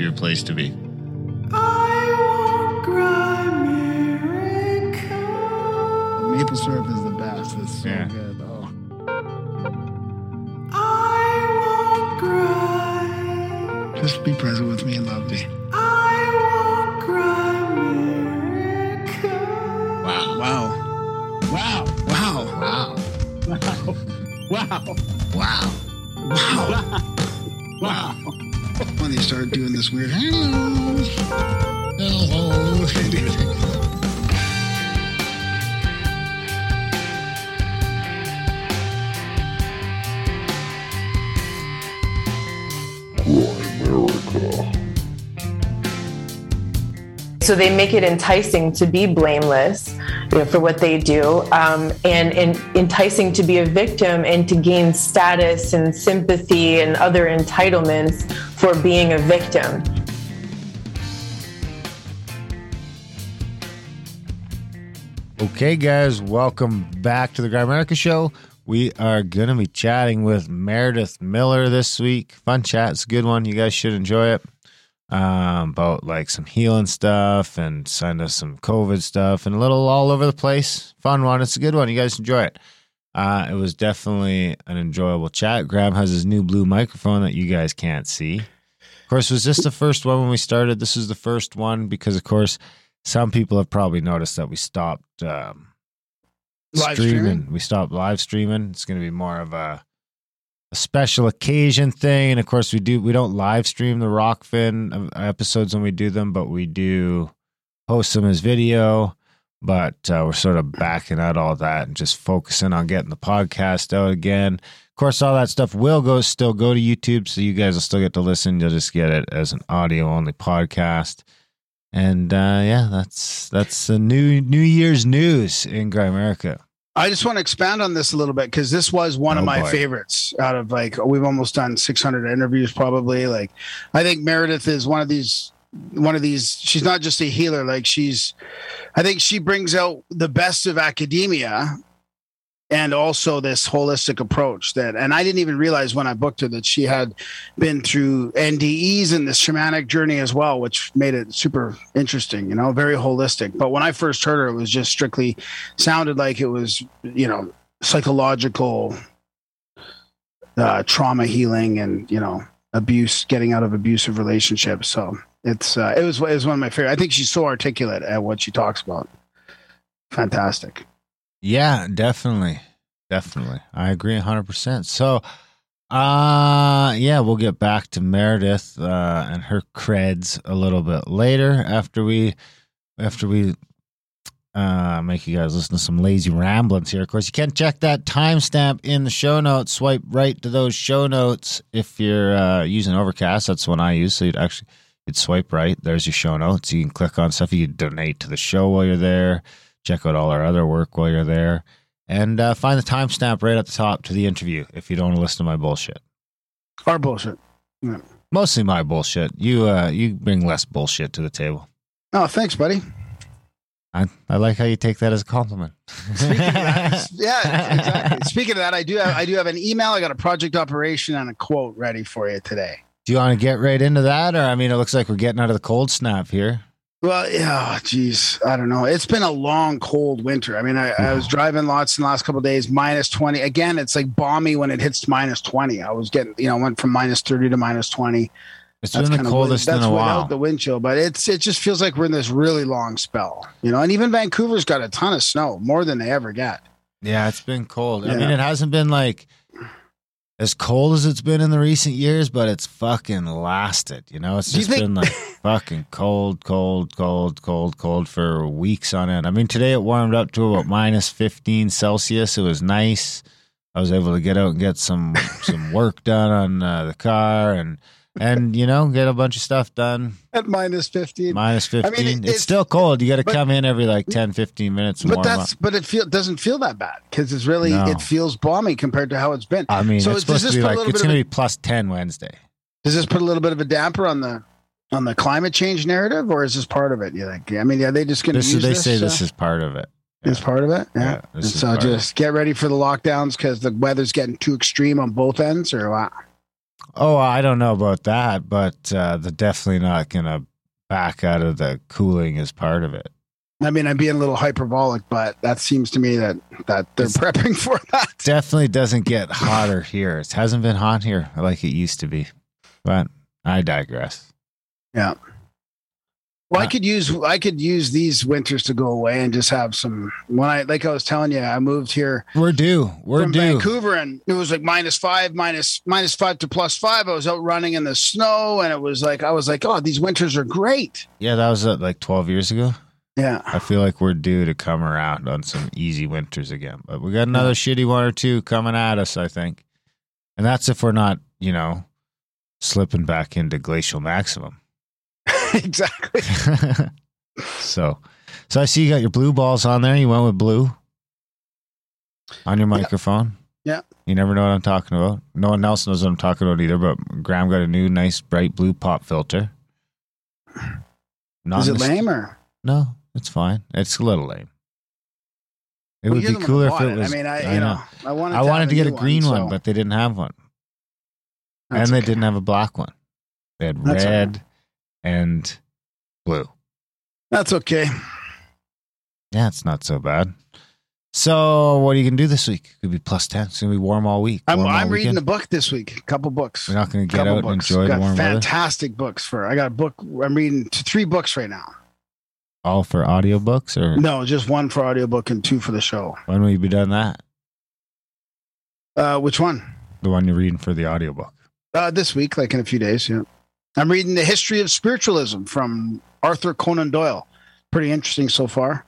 happier place to be. Maple syrup is the best. It's so Yeah. good. Oh. Just be present with me and love me. Wow. Wow. Wow. Wow. Wow. Wow. Wow. Wow. Wow. When they start doing this weird hello. Hello. So they make it enticing to be blameless you know, for what they do, um, and, and enticing to be a victim and to gain status and sympathy and other entitlements for being a victim. Okay, guys, welcome back to the Grimerica Show. We are going to be chatting with Meredith Miller this week. Fun chat. It's a good one. You guys should enjoy it. Um, about like some healing stuff and kind of some COVID stuff and a little all over the place. Fun one. It's a good one. You guys enjoy it. Uh, it was definitely an enjoyable chat. Graham has his new blue microphone that you guys can't see. Of course, was this the first one when we started? This is the first one because, of course, some people have probably noticed that we stopped um, Live streaming. streaming? We stopped live streaming. It's going to be more of a a special occasion thing, and of course, we do we don't live stream the Rockfin episodes when we do them, but we do post them as video. But uh, we're sort of backing out all that and just focusing on getting the podcast out again. Of course, all that stuff will go still go to YouTube, so you guys will still get to listen. You'll just get it as an audio only podcast. And uh, yeah, that's that's the new New Year's news in Grimerica. I just want to expand on this a little bit because this was one Oh, of my boy. favorites out of like we've almost done 600 interviews probably like I think Meredith is one of these one of these she's not just a healer like she's I think she brings out the best of academia and also this holistic approach that and I didn't even realize when I booked her that she had been through NDEs and this shamanic journey as well which made it super interesting you know very holistic. But when I first heard her it was just strictly sounded like it was you know psychological uh, trauma healing and you know abuse getting out of abusive relationships. So it's uh, it was it was one of my favorite i think she's so articulate at what she talks about fantastic Yeah, definitely. Definitely. I agree 100%. So, uh yeah, we'll get back to Meredith uh and her creds a little bit later after we after we uh make you guys listen to some lazy ramblings here. Of course, you can check that timestamp in the show notes. Swipe right to those show notes if you're uh using Overcast. That's the one I use. So you'd actually you'd swipe right. There's your show notes. You can click on stuff. You can donate to the show while you're there. Check out all our other work while you're there. And uh, find the timestamp right at the top to the interview if you don't want to listen to my bullshit. Our bullshit. Mostly my bullshit. You uh you bring less bullshit to the table. Oh thanks buddy. I, I like how you take that as a compliment. Speaking of that, yeah exactly. Speaking of that i do have i do have an email. I got a project operation and a quote ready for you today do you want to get right into that or i mean it looks like we're getting out of the cold snap here Well, yeah, oh, geez, I don't know. It's been a long, cold winter. I mean, I, I was driving lots in the last couple of days, minus 20. Again, it's like balmy when it hits minus 20. I was getting, you know, went from minus 30 to minus 20. it's That's been the coldest that's in a without while the wind chill, but it's it just feels like we're in this really long spell, you know. And even Vancouver's got a ton of snow, more than they ever get. yeah it's been cold i mean it hasn't been like as cold as it's been in the recent years but it's fucking lasted you know? It's just think- been like fucking cold cold cold cold cold for weeks on end. I mean today it warmed up to about minus 15 celsius. It was nice. I was able to get out and get some some work done on uh, the car and and you know get a bunch of stuff done At minus 15. minus 15 it- it's, it's- still cold you got to come in every like 10 15 minutes but warm up that's but it feel doesn't feel that bad because it's really No. it feels balmy compared to how it's been. i mean So it's does supposed to this be like it's gonna be plus 10 wednesday Does this put a little bit of a damper on the on the climate change narrative, or is this part of it? You think? I mean, are they just going to this use is they this? say uh, this is part of it is part of it. Yeah. Yeah, so just get ready for the lockdowns because the weather's getting too extreme on both ends, or what? Oh, I don't know about that, but uh, they're definitely not going to back out of the cooling as part of it. I mean, I'm being a little hyperbolic, but that seems to me that that they're It's- prepping for that. Definitely doesn't get hotter here. It hasn't been hot here like it used to be. But I digress. Yeah. Well, I could use I could use these winters to go away and just have some. When I like I was telling you, I moved here We're due. We're due. Vancouver, and it was like minus five, minus minus five to plus five. I was out running in the snow, and it was like I was like, oh, these winters are great. Yeah, that was uh, like 12 years ago. Yeah, I feel like we're due to come around on some easy winters again. But we got another shitty one or two coming at us, I think. And that's if we're not, you know, slipping back into glacial maximum. exactly. so, so I see you got your blue balls on there. You went with blue on your microphone. Yeah. You never know what I'm talking about. No one else knows what I'm talking about either. But Graham got a new, nice, bright blue pop filter. Not Is it lame or? No, it's fine. It's a little lame. It Well, would be cooler if it was. I mean, I, I you know. know, I wanted. I to wanted to get a green one, so but they didn't have one, that's and they okay. didn't have a black one. They had That's all right. And blue. That's okay. Yeah, it's not so bad. So, what are you gonna do this week? Could be plus ten. It's gonna be warm all week. I'm, all I'm reading a book this week. A couple books. We're not gonna get couple out and books. enjoy the got warm weather. fantastic books for. I got a book. I'm reading t- three books right now. All for audiobooks, or No, just one for audiobook and two for the show. when will you be done that? Uh, which one? The one you're reading for the audiobook. Uh, this week, like in a few days. Yeah, I'm reading the history of spiritualism from Arthur Conan Doyle. Pretty interesting so far.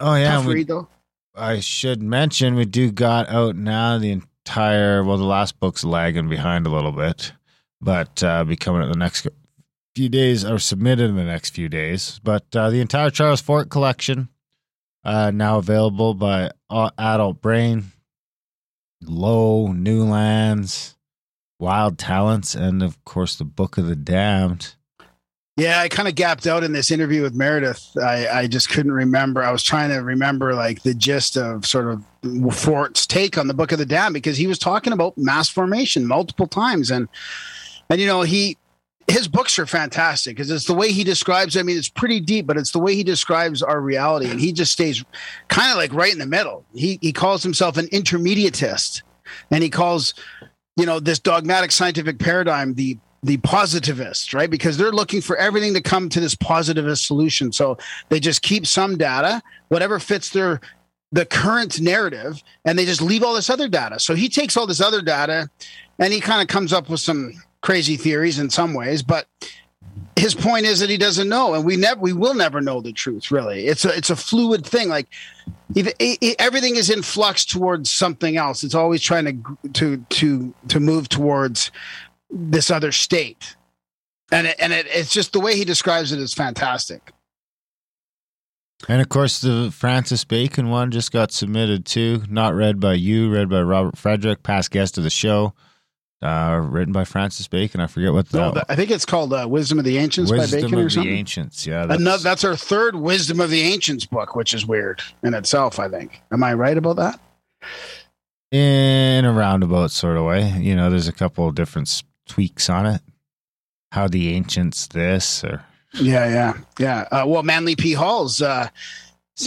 Oh yeah, Tough we, read though. I should mention we do got out now the entire well the last book's lagging behind a little bit, but uh be coming out the next few days or submitted in the next few days. But uh the entire Charles Fort collection uh now available by Adult Brain, Lo, Newlands, Wild Talents, and of course the Book of the Damned. Yeah, I kind of gapped out in this interview with Meredith. I, I just couldn't remember. I was trying to remember like the gist of sort of Fort's take on the Book of the Dam because he was talking about mass formation multiple times, and and you know he his books are fantastic because it's the way he describes. I mean, it's pretty deep, but it's the way he describes our reality, and he just stays kind of like right in the middle. He he calls himself an intermediatist, and he calls you know this dogmatic scientific paradigm the the positivist, right? Because they're looking for everything to come to this positivist solution. So they just keep some data, whatever fits their the current narrative, and they just leave all this other data. So he takes all this other data and he kind of comes up with some crazy theories in some ways, but his point is that he doesn't know, and we never, we will never know the truth. Really, it's a, it's a fluid thing. Like, if, everything is in flux towards something else. It's always trying to to to to move towards this other state, and it, and it, it's just the way he describes it is fantastic. And of course, the Francis Bacon one just got submitted too. Not read by you, read by Robert Frederick, past guest of the show. Uh, written by Francis Bacon. I forget what the No, the- I think it's called uh, "Wisdom of the Ancients" Wisdom by Bacon or of the. Ancients. Yeah, that's, Another, that's our third "Wisdom of the Ancients" book, which is weird in itself. I think. Am I right about that? in a roundabout sort of way. You know, there's a couple of different tweaks on it. How the ancients this or Yeah, yeah, yeah. Uh, well, Manly P. Hall's uh,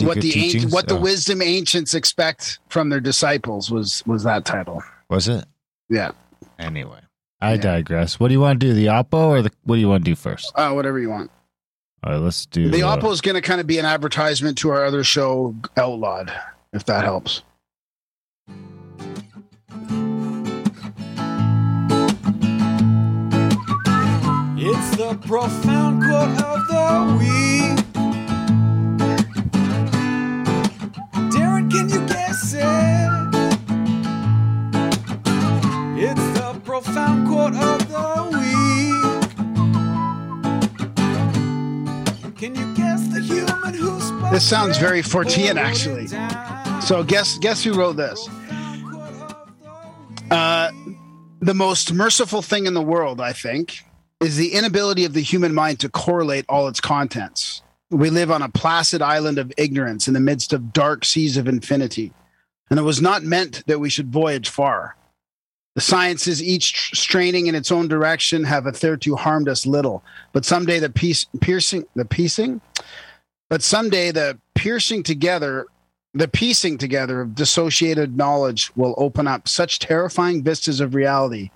what the teachings. what the Oh, wisdom ancients expect from their disciples was was that title. was it? Yeah. Anyway, I Yeah. digress. What do you want to do? The Oppo or the what do you want to do first? Uh, whatever you want. All right, let's do The uh, Oppo is going to kind of be an advertisement to our other show, Outlawed, if that helps. It's the profound quote of the week. Darren, can you guess it? Profound quote of the week. Can you guess the human who spoke This sounds very? Fortean, actually. So guess guess who wrote this? Profound quote of the week. Uh, the most merciful thing in the world, I think, is the inability of the human mind to correlate all its contents. We live on a placid island of ignorance in the midst of dark seas of infinity. And it was not meant that we should voyage far. The sciences, each tr- straining in its own direction, have hitherto harmed us little. But someday the piece, piercing, the piecing, but someday the piercing together, the piecing together of dissociated knowledge will open up such terrifying vistas of reality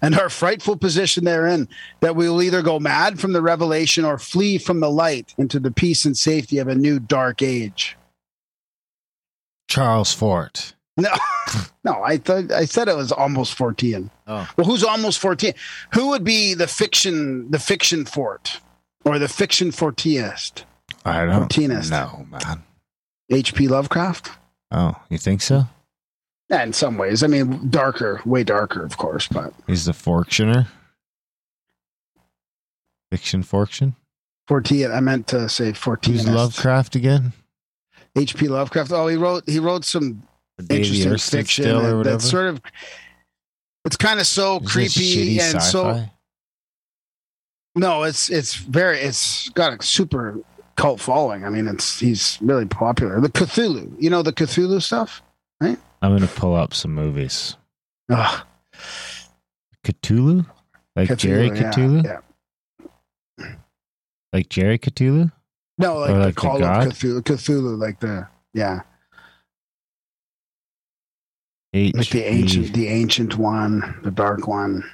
and our frightful position therein that we will either go mad from the revelation or flee from the light into the peace and safety of a new dark age. Charles Fort. No, no, I thought I said it was almost 14. Oh. Well, who's almost 14? Who would be the fiction, the fiction fort or the fiction fortiest? I don't Martinez. know, man. H.P. Lovecraft? Oh, you think so? Yeah, in some ways. I mean, darker, way darker, of course, but He's the forktioner. Fiction forction. 14. I meant to say 14. Who's Lovecraft again? H.P. Lovecraft. Oh, he wrote he wrote some The Day the interesting fiction Still or that, whatever. that's sort of it's kind of so Is creepy and so sci-fi? no it's it's very it's got a super cult following i mean it's he's really popular the cthulhu you know the cthulhu stuff right I'm gonna pull up some movies. Ugh, Cthulhu, like Jerry Cthulhu, yeah. like Jerry Cthulhu. no like, Or the like the call of cthulhu cthulhu like the yeah H- like the ancient the ancient one the dark one.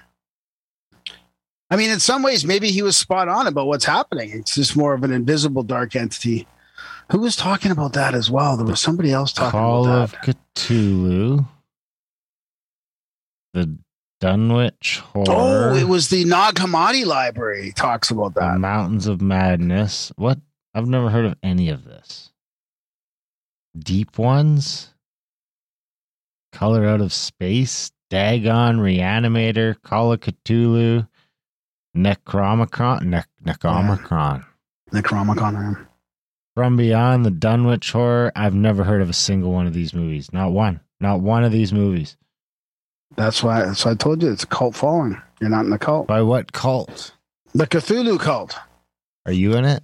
I mean in some ways maybe he was spot on about what's happening. It's just more of an invisible dark entity. Who was talking about that as well? There was somebody else talking Call about of that. Cthulhu, the Dunwich Horror, oh it was the nag hammadi library talks about the that. Mountains of Madness. What? I've never heard of any of this. Deep ones, Color Out of Space, Dagon Reanimator, Call of Cthulhu, Necromicron, ne- Necromicron. necronomicon From Beyond, the Dunwich Horror. I've never heard of a single one of these movies. Not one. Not one of these movies. that's why So i told you it's a cult following you're not in the cult By what cult? the cthulhu cult Are you in it?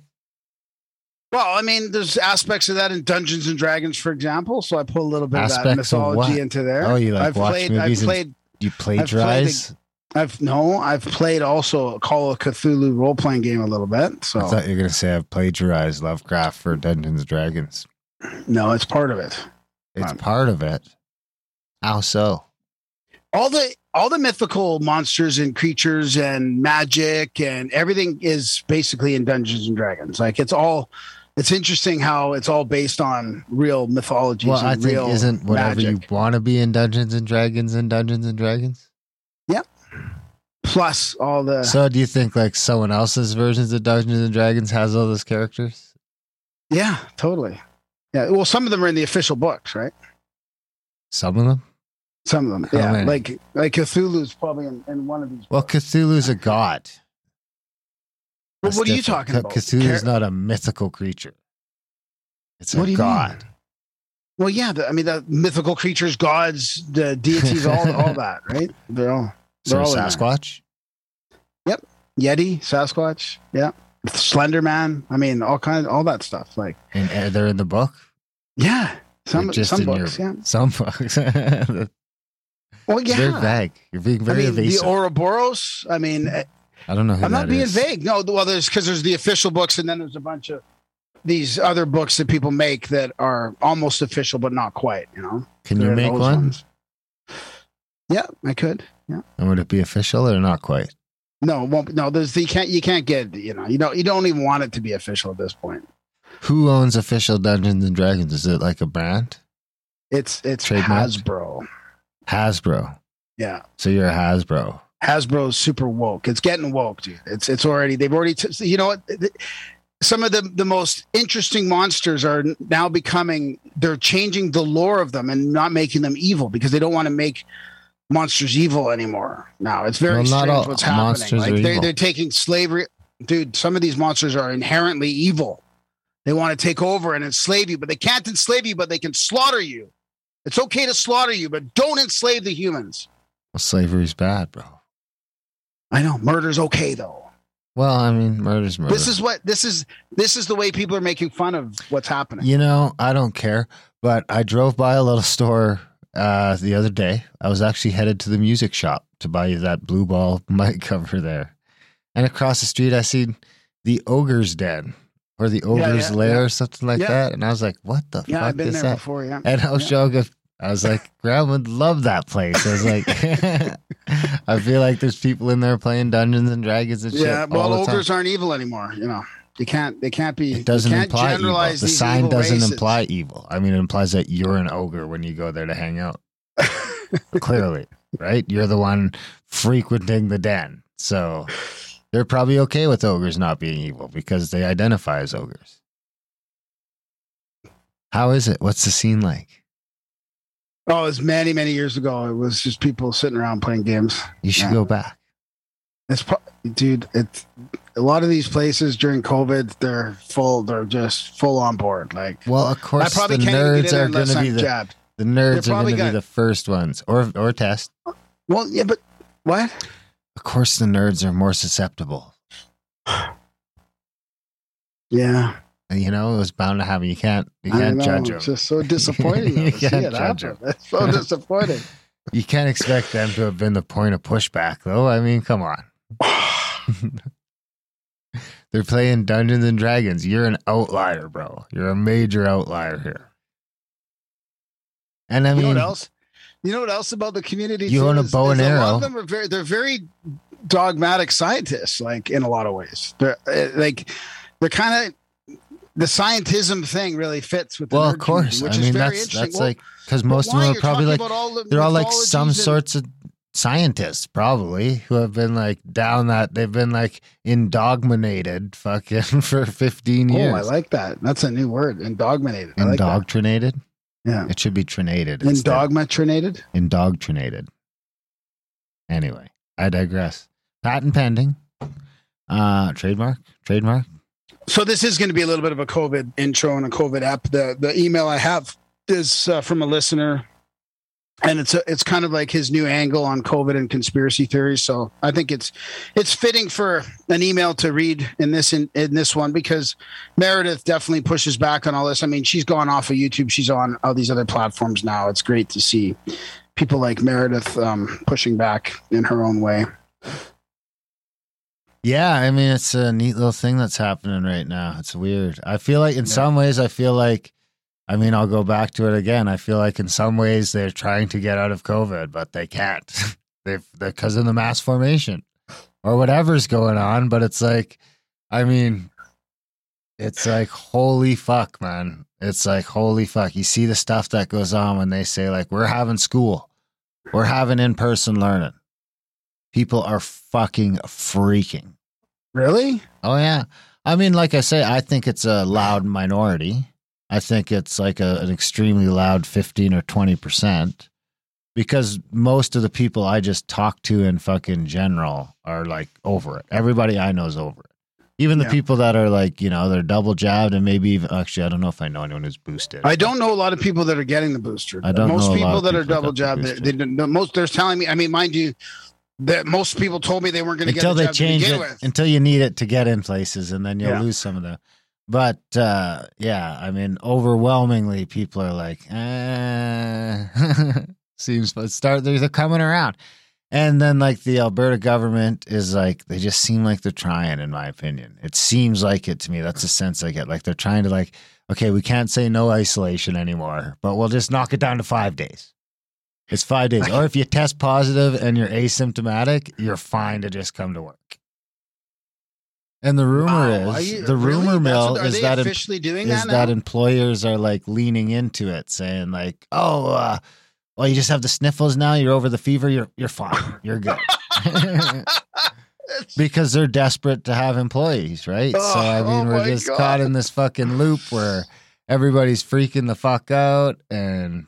Well, I mean, there's aspects of that in Dungeons and Dragons, for example. So I put a little bit of that Aspects of mythology into there. Oh, you like I've watch played, movies I've played, You plagiarize? I've no, I've played also a Call of Cthulhu role playing game a little bit. So I thought you were going to say I've plagiarized Lovecraft for Dungeons and Dragons. no, it's part of it. It's Right. part of it. How so? All the all the mythical monsters and creatures and magic and everything is basically in Dungeons and Dragons. Like it's all. It's interesting how it's all based on real mythologies Well, I think isn't whatever magic. you want to be in Dungeons and Dragons and Dungeons and Dragons? Yep. Plus all the So do you think like someone else's versions of Dungeons and Dragons has all those characters? Yeah, totally. Yeah. Well, some of them are in the official books, right? Some of them? Some of them. How yeah. many? Like like Cthulhu's probably in, in one of these. Well, books. Cthulhu's a god. That's what are you talking about? Cthulhu's Char- not a mythical creature. It's What do a you god. mean? Well, yeah. The, I mean, the mythical creatures, gods, the deities, all all that, right? They're all So They're all in there. Sasquatch? Yeti, Sasquatch, yeah, Slender Man. I mean, all kind, all that stuff. Like, And uh, they're in the book? yeah, some some in your- books, yeah. Some books. Well, yeah. they're vague. You're being I very mean, the evasive. Ouroboros. I mean, I don't know who I'm not being is. vague. No, well, there's because there's the official books, and then there's a bunch of these other books that people make that are almost official but not quite. You know, Can you make one? ones. Yeah, I could. Yeah. And would it be official or not quite? No, it won't. No, there's the you can't you can't get you know you don't you don't even want it to be official at this point. Who owns official Dungeons and Dragons? Is it like a brand? It's it's Trademark? Hasbro. Hasbro. Yeah. So you're a Hasbro. Hasbro's super woke. It's getting woke, dude. It's it's already they've already t- you know what some of the the most interesting monsters are now becoming they're changing the lore of them and not making them evil because they don't want to make monsters evil anymore. Now it's very Well, strange what's happening. Like they they're taking slavery, dude. Some of these monsters are inherently evil. They want to take over and enslave you, but they can't enslave you, but they can slaughter you. It's okay to slaughter you, but don't enslave the humans. Well, slavery's bad, bro. I know murder's okay though. Well, I mean, murder's murder. This is what this is. This is the way people are making fun of what's happening. You know, I don't care, but I drove by a little store uh, the other day. I was actually headed to the music shop to buy that blue ball mic cover there, and across the street I seen the Ogre's Den or the Ogre's yeah, Lair yeah. or something like Yeah. that, and I was like, "What the Yeah, fuck I've been is there that?" before. Yeah. And I was Yeah. it. I was like, Grandma would love that place. I was like, I feel like there's people in there playing Dungeons and Dragons and shit. Yeah, well, all the time. ogres aren't evil anymore. You know, they can't. They can't be. It doesn't imply evil. The sign doesn't races. imply evil. I mean, it implies that you're an ogre when you go there to hang out. Clearly, right? You're the one frequenting the den. So they're probably okay with ogres not being evil because they identify as ogres. How is it? What's the scene like? Oh, it was many, many years ago. It was just people sitting around playing games. You should Yeah. go back. It's dude. It's a lot of these places during COVID. They're full. They're just full on board. Like Well, of course, I probably the can't nerds are going to be the jabbed. the nerds are going to be the first ones, or or test. Well, yeah, but what? Of course, the nerds are more susceptible. Yeah, You know, it was bound to happen. You can't you can't know. judge them. It's just so disappointing. You can't it judge happen. It's so disappointing. You can't expect them to have been the point of pushback, though. I mean, come on. They're playing Dungeons and Dragons. You're an outlier, bro. You're a major outlier here. And I mean, you know what else? You know what else about the community? You own a is- bow is and A lot arrow. of them are very. They're very dogmatic scientists. Like in a lot of ways, they're uh, like they're kind of the scientism thing really fits with. The well, of course. community, which I is mean, very that's interesting. that's Well, like because most of them are probably like all the they're all like some and- sorts of scientists, probably who have been like down that they've been like indogminated, fucking for fifteen years. Oh, I like that. That's a new word. Indogminated. I like. Indoctrinated. Yeah. It should be trinated. Indogmatrinated. indoctrinated. Anyway, I digress. Patent pending. Uh trademark. Trademark. So this is going to be a little bit of a COVID intro and a COVID app. The the email I have is uh, from a listener, and it's a, it's kind of like his new angle on COVID and conspiracy theories. So I think it's it's fitting for an email to read in this in, in this one because Meredith definitely pushes back on all this. I mean, she's gone off of YouTube. She's on all these other platforms now. It's great to see people like Meredith um, pushing back in her own way. Yeah, I mean it's a neat little thing that's happening right now. It's weird. I feel like in Yeah. some ways I feel like I mean I'll go back to it again. I feel like in some ways they're trying to get out of COVID, but they can't. They've because of the mass formation or whatever's going on. But it's like, I mean, it's like holy fuck, man. It's like holy fuck. You see the stuff that goes on when they say like we're having school, we're having in person learning. People are fucking freaking. Really? Oh yeah. I mean, like I say, I think it's a loud minority. I think it's like a, an extremely loud fifteen or twenty percent. Because most of the people I just talk to in fucking general are like over it. Everybody I know is over it. Even the Yeah. people that are like, you know, they're double jabbed and maybe even actually I don't know if I know anyone who's boosted. I don't know a lot of people that are getting the booster. I don't most know a lot people that are double jabbed. They, they, most they're telling me. I mean, mind you, that most people told me they weren't going to get until they change to it with. until you need it to get in places and then you'll Yeah. lose some of the but uh yeah i mean overwhelmingly people are like eh. seems but start they're, they're coming around and then like the alberta government is like they just seem like they're trying in my opinion it seems like it to me that's the sense i get like they're trying to like okay we can't say no isolation anymore but we'll just knock it down to five days it's five days or if you test positive and you're asymptomatic you're fine to just come to work and the rumor Wow, is you- the really? rumor mill what- is that em- doing is that that employers are like leaning into it, saying like, "Oh, uh, well, you just have the sniffles now. You're over the fever. You're you're fine. You're good." because they're desperate to have employees, right? so Oh, I mean, oh we're just God. caught in this fucking loop where everybody's freaking the fuck out, and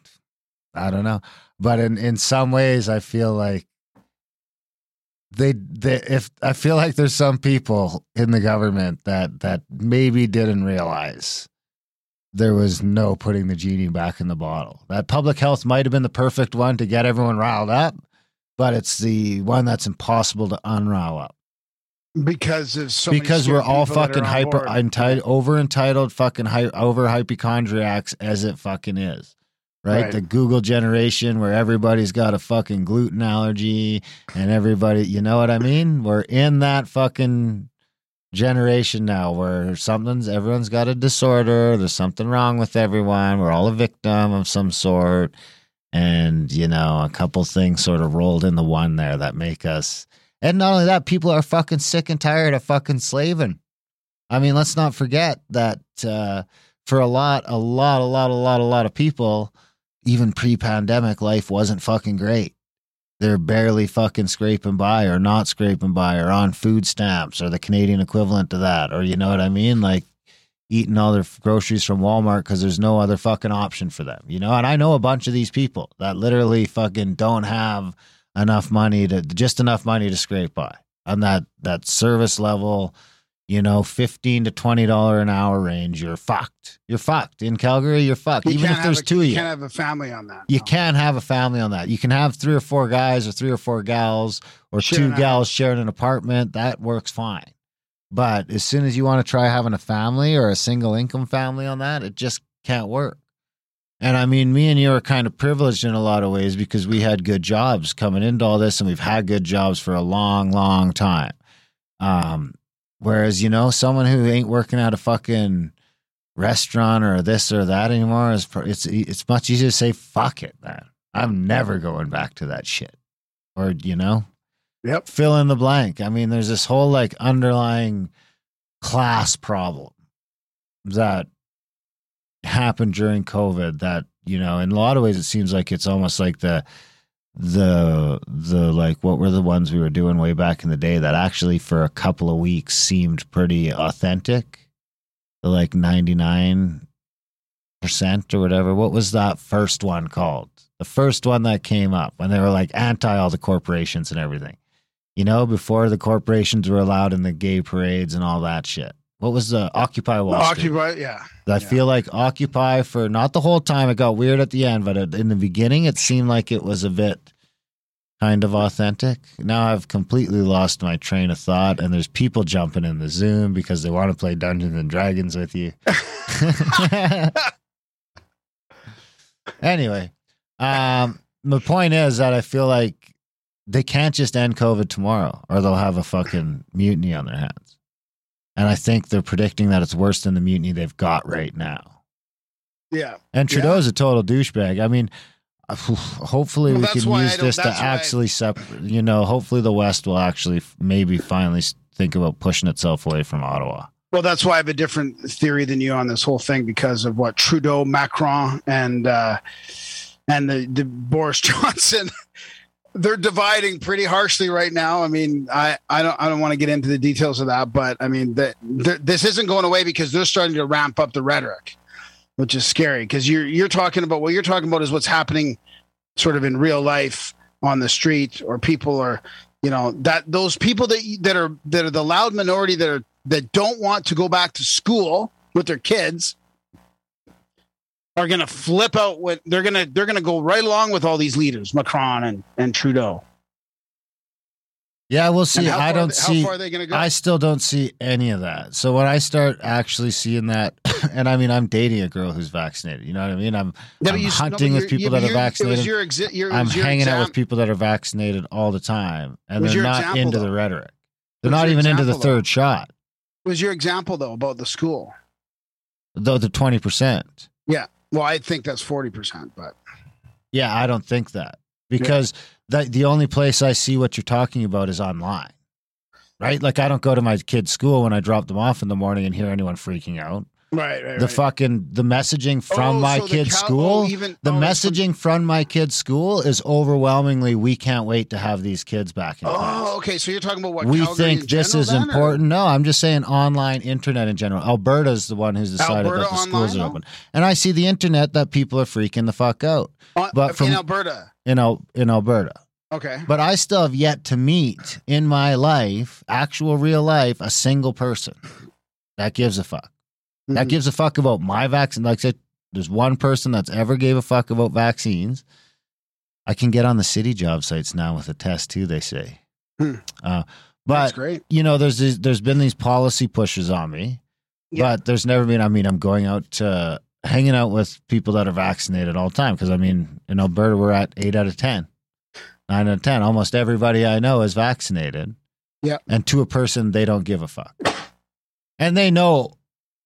I don't know. But in in some ways, I feel like they they if I feel like there's some people in the government that that maybe didn't realize there was no putting the genie back in the bottle. That public health might have been the perfect one to get everyone riled up, but it's the one that's impossible to unrile up because of so because we're all fucking hyper entitled, over entitled, fucking hy- over hypochondriacs as it fucking is. Right? Right. The Google generation where everybody's got a fucking gluten allergy and everybody, you know what I mean? We're in that fucking generation now where something's everyone's got a disorder, there's something wrong with everyone, we're all a victim of some sort. And, you know, a couple things sort of rolled into one there that make us and not only that, people are fucking sick and tired of fucking slaving. I mean, let's not forget that uh, for a lot, a lot, a lot, a lot, a lot of people, even pre-pandemic, life wasn't fucking great. They're barely fucking scraping by, or not scraping by, or on food stamps, or the Canadian equivalent to that, or you know what I mean, like eating all their groceries from Walmart because there's no other fucking option for them, you know. And I know a bunch of these people that literally fucking don't have enough money to just enough money to scrape by on that that service level you know, fifteen to twenty dollar an hour range, you're fucked. You're fucked in Calgary. You're fucked. You Even if there's a, two of you you, can't have a family on that. you no. can't have a family on that. You can have three or four guys or three or four gals or Sharing two gals sharing an apartment. That works fine. But as soon as you want to try having a family or a single income family on that, it just can't work. And I mean, me and you are kind of privileged in a lot of ways because we had good jobs coming into all this and we've had good jobs for a long, long time. Um, whereas, you know, someone who ain't working at a fucking restaurant or this or that anymore is it's it's much easier to say fuck it man. I'm never going back to that shit. Or you know Yep. fill in the blank. I mean there's this whole like underlying class problem that happened during covid that you know in a lot of ways it seems like it's almost like the the the like what were the ones we were doing way back in the day that actually for a couple of weeks seemed pretty authentic? The like 99 percent or whatever. What was that first one called? The first one that came up when they were like anti all the corporations and everything. You know before the corporations were allowed in the gay parades and all that shit what was the occupy wall street Occupy, yeah. I Yeah. feel like Occupy for not the whole time. It got weird at the end, but in the beginning, it seemed like it was a bit kind of authentic. Now I've completely lost my train of thought, and there's people jumping in the Zoom because they want to play Dungeons and Dragons with you. anyway, um, the point is that I feel like they can't just end COVID tomorrow, or they'll have a fucking mutiny on their hands. And I think they're predicting that it's worse than the mutiny they've got right now. Yeah. And Yeah. Trudeau's a total douchebag. I mean, hopefully Well, we can use this to why I- actually separate. You know, hopefully the West will actually maybe finally think about pushing itself away from Ottawa. Well, that's why I have a different theory than you on this whole thing because of what Trudeau, Macron, and uh, and the, the Boris Johnson. They're dividing pretty harshly right now. I mean, I, I don't I don't want to get into the details of that, but I mean, the, this isn't going away because they're starting to ramp up the rhetoric, which is scary because you're you're talking about what you're talking about is what's happening, sort of in real life on the street, or people are, you know, that those people that that are that are the loud minority that are that don't want to go back to school with their kids are going to flip out what they're going to they're going to go right along with all these leaders Macron and and Trudeau. Yeah, we'll see. I don't see. how far are they to go. I still don't see any of that. So when I start actually seeing that, and I mean, I'm dating a girl who's vaccinated. You know what I mean? I'm, Yeah, but I'm you- no, hunting with people yeah, that are vaccinated. your exi- your, I'm hanging out with people that are vaccinated all the time, and they're not example, into though? the rhetoric. They're not even into the example, though? third shot, was your example though about the school. though the twenty percent. Well, I think that's forty percent, but Yeah, I don't think that because the the only place I see what you're talking about is online, right? Like I don't go to my kid's school when I drop them off in the morning and hear anyone freaking out. Right, right, The right. fucking the messaging oh, from Oh, my so kid's Cal- oh, school. oh, even the oh, from- messaging from my kid's school is overwhelmingly we can't wait to have these kids back in oh, class. Oh, okay. So you're talking about what we Calgary think in this is then, or- important. No, I'm just saying online internet in general. Alberta's the one who's decided Alberta that the schools online, are though? open. And I see the internet that people are freaking the fuck out On- but from- in Alberta. in Al- in Alberta. Okay. But I still have yet to meet in my life, actual real life, a single person that gives a fuck. That Mhm. gives a fuck about my vaccine. Like I said, there's one person that's ever gave a fuck about vaccines. I can get on the city job sites now with a test too. They say, Hmm. uh, That's but great. you know, there's these, there's been these policy pushes on me, Yeah. but there's never been. I mean, I'm going out to hanging out with people that are vaccinated all the time. Because I mean, in Alberta, we're at eight out of ten, nine out of ten. Almost everybody I know is vaccinated. Yeah. And to a person, they don't give a fuck, and they know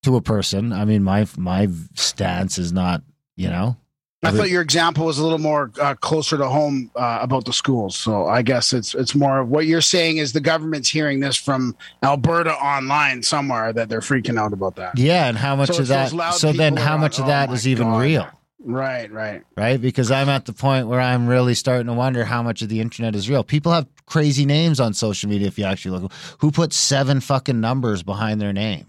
to a person. I mean, my my stance is not, you know, I thought your example was a little more uh, closer to home uh, about the schools. So I guess it's it's more of what you're saying is the government's hearing this from Alberta online somewhere that they're freaking out about that. yeah. And how much So of that? So then, how much of oh that my is even God. real? Right, right. right? Because I'm at the point where I'm really starting to wonder how much of the internet is real. People have crazy names on social media. If you actually look, who put seven fucking numbers behind their name?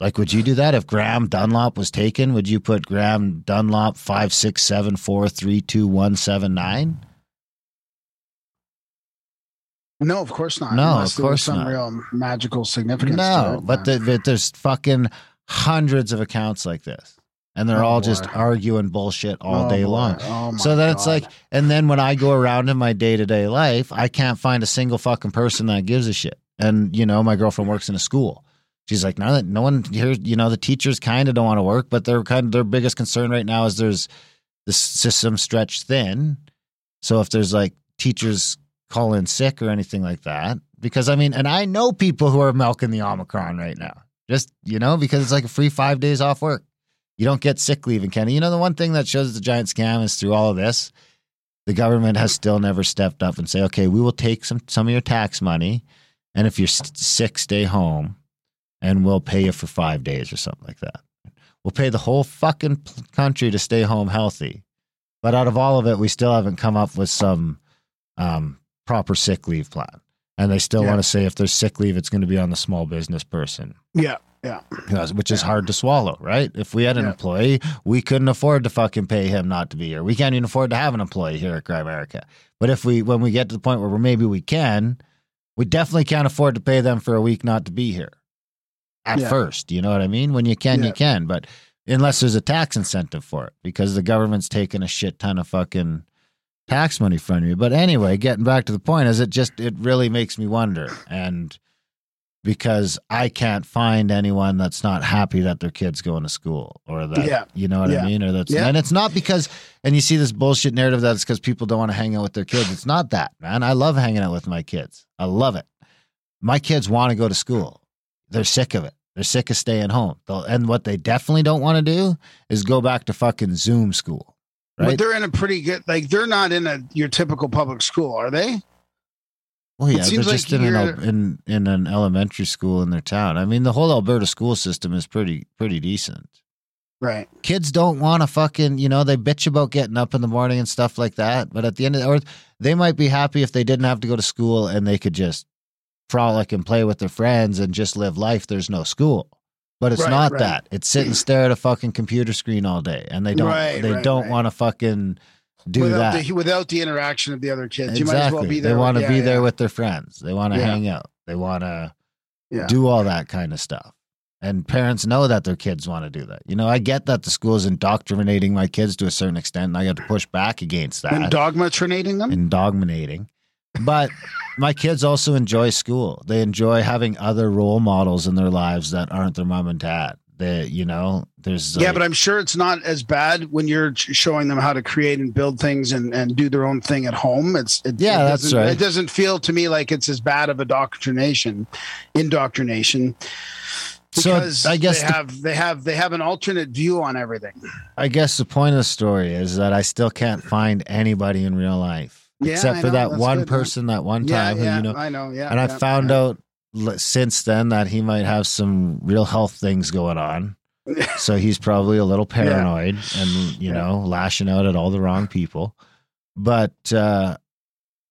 Like, would you do that if Graham Dunlop was taken? Would you put Graham Dunlop five six seven four three two one seven nine? No, of course not. No, Unless of course some not. real magical significance. to No, it. but, the, but there's fucking hundreds of accounts like this, and they're Oh, all just arguing bullshit all Oh, day boy. long. Oh, So then it's like, and then when I go around in my day to day life, I can't find a single fucking person that gives a shit. And you know, my girlfriend works in a school. She's like, no, no one here. You know, the teachers kind of don't want to work, but they're kind of their biggest concern right now is there's the system stretched thin. So if there's like teachers call in sick or anything like that, because I mean, and I know people who are milking the Omicron right now, just you know, because it's like a free five days off work. You don't get sick leave in Canada. You know, the one thing that shows the giant scam is through all of this, the government has still never stepped up and say, okay, we will take some some of your tax money, and if you're sick, stay home, and we'll pay you for five days or something like that. We'll pay the whole fucking country to stay home healthy, but out of all of it, we still haven't come up with some um, proper sick leave plan. And they still Yeah. want to say if there's sick leave, it's going to be on the small business person yeah, yeah. Which is Yeah. hard to swallow, right? If we had an Yeah. employee, we couldn't afford to fucking pay him not to be here. We can't even afford to have an employee here at Grimerica. But if we, when we get to the point where maybe we can, we definitely can't afford to pay them for a week not to be here. At Yeah. first, you know what I mean? When you can, Yeah. you can. But unless there's a tax incentive for it, because the government's taking a shit ton of fucking tax money from you. But anyway, getting back to the point is it just it really makes me wonder and because I can't find anyone that's not happy that their kid's going to school or that Yeah. you know what I mean or that's Yeah. and it's not because and you see this bullshit narrative that it's because people don't want to hang out with their kids. It's not that, man. I love hanging out with my kids. I love it. My kids want to go to school. They're sick of it. They're sick of staying home. They'll, and what they definitely don't want to do is go back to fucking Zoom school. But they're in a pretty good, like they're not in a your typical public school, are they? Well, yeah, they're seems like just in an, in in an elementary school in their town. I mean, the whole Alberta school system is pretty pretty decent. Right. Kids don't want to fucking, you know, they bitch about getting up in the morning and stuff like that. But at the end of the, or they might be happy if they didn't have to go to school and they could just frolic and play with their friends and just live life. There's no school. But it's Right, not right. that. It's sit and stare at a fucking computer screen all day, and they don't. Right, they don't want to fucking do without that. the without the interaction of the other kids, you exactly. might as well be there. They want to yeah, be yeah. there with their friends. They want to Yeah. hang out. They want to do all that kind of stuff. And parents know that their kids want to do that. You know, I get that the school is indoctrinating my kids to a certain extent, and I got to push back against that. and dogma trinating them. indogminating. But my kids also enjoy school. They enjoy having other role models in their lives that aren't their mom and dad. They, you know, there's yeah, like- but I'm sure it's not as bad when you're showing them how to create and build things and, and do their own thing at home. It's it, Yeah, it that's doesn't- right. It doesn't feel to me like it's as bad of a indoctrination, indoctrination. So, Because I guess they the- have they have they have an alternate view on everything. I guess the point of the story is that I still can't find anybody in real life Yeah, except I for know. that one good, man. person that one time yeah, who you know I know. Yeah, and I found yeah. out since then that he might have some real health things going on. so he's probably a little paranoid and you Yeah. know lashing out at all the wrong people. But uh,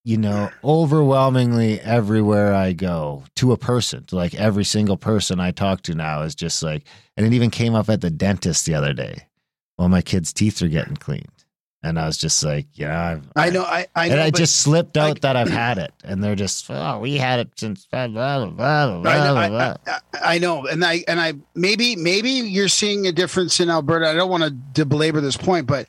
you know, overwhelmingly everywhere I go to a person, to like every single person I talk to now is just like, and it even came up at the dentist the other day while my kids' teeth are getting cleaned. And I was just like, yeah, I've, I know. I I know. and I just slipped out that I've had it, and they're just, oh, we had it since blah blah blah blah I know, blah. I, blah. I, I know, and I and I maybe maybe you're seeing a difference in Alberta. I don't want to belabor this point, but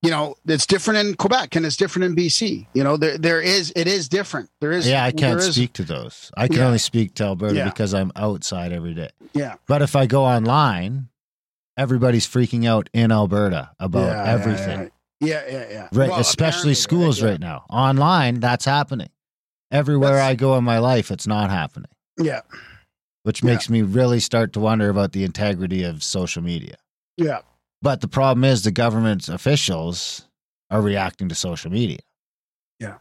you know it's different in Quebec and it's different in BC. You know, there there is it is different. There is yeah, I can't there is- speak to those. I can Yeah. only speak to Alberta Yeah. because I'm outside every day. Yeah, But if I go online, everybody's freaking out in Alberta about yeah, everything. Yeah, yeah, yeah. Right, Well, especially schools yeah. right now. Online, that's happening. Everywhere That's- I go in my life, it's not happening, Yeah, which Yeah. makes me really start to wonder about the integrity of social media. yeah. But the problem is the government officials are reacting to social media. Yeah.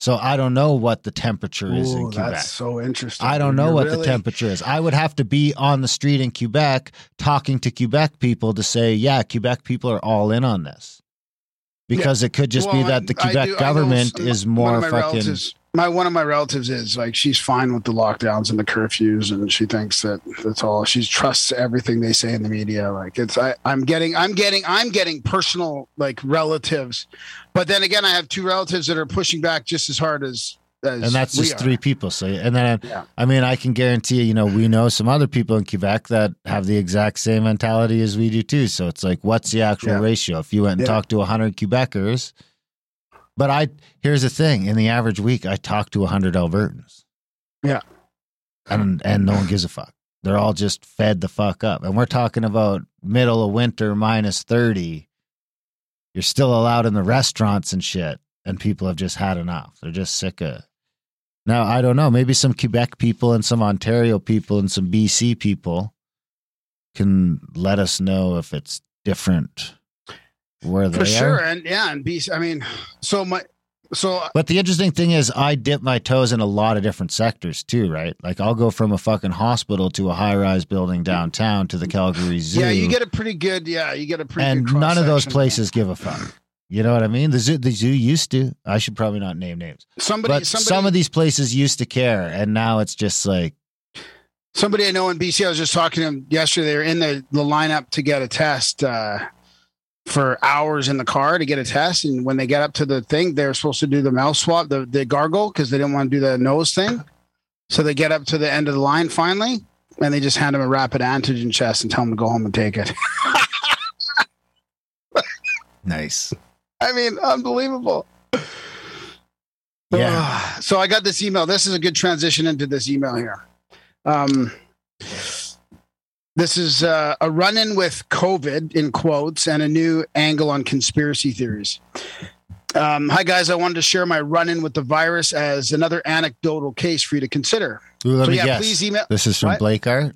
So I don't know what the temperature is in Quebec. that's so interesting. I don't know You're what the temperature is. I would have to be on the street in Quebec talking to Quebec people to say, yeah, Quebec people are all in on this. Because it could just be that the Quebec do- government is more my fucking. my one of my relatives is like she's fine with the lockdowns and the curfews, and she thinks that that's all. She trusts everything they say in the media. Like it's I, I'm getting I'm getting I'm getting personal like relatives, but then again, I have two relatives that are pushing back just as hard as. And that's just are. three people. So, and then, Yeah. I mean, I can guarantee you, you know, we know some other people in Quebec that have the exact same mentality as we do too. So it's like, what's the actual Yeah. ratio? If you went and Yeah. talked to 100 Quebecers, but I, here's the thing in the average week, I talk to 100 Albertans. Yeah. And, and no one gives a fuck. They're all just fed the fuck up. And we're talking about middle of winter, minus 30. You're still allowed in the restaurants and shit. And people have just had enough. They're just sick of now, I don't know. Maybe some Quebec people and some Ontario people and some BC people can let us know if it's different where they are. for sure, are. and yeah, and be I mean, so my so But the interesting thing is, I dip my toes in a lot of different sectors too, right? Like I'll go from a fucking hospital to a high rise building downtown to the Calgary Zoo. yeah, you get a pretty good yeah, you get a pretty and none of those places give a fuck. You know what I mean? The zoo, the zoo used to. I should probably not name names, Somebody, but somebody, some of these places used to care, and now it's just like Somebody I know in BC, I was just talking to them yesterday. They were in the, the lineup to get a test uh, for hours in the car to get a test. And when they get up to the thing, they're supposed to do the mouth swab, the, the gargle, because they didn't want to do the nose thing. So they get up to the end of the line finally, and they just hand them a rapid antigen test and tell them to go home and take it. nice. I mean, unbelievable. Yeah. so I got this email. This is a good transition into this email here. Um, this is uh, a run in with COVID in quotes and a new angle on conspiracy theories. Um, hi, guys. I wanted to share my run in with the virus as another anecdotal case for you to consider. Ooh, so, me yeah, guess. please email. This is from What? Blake Art.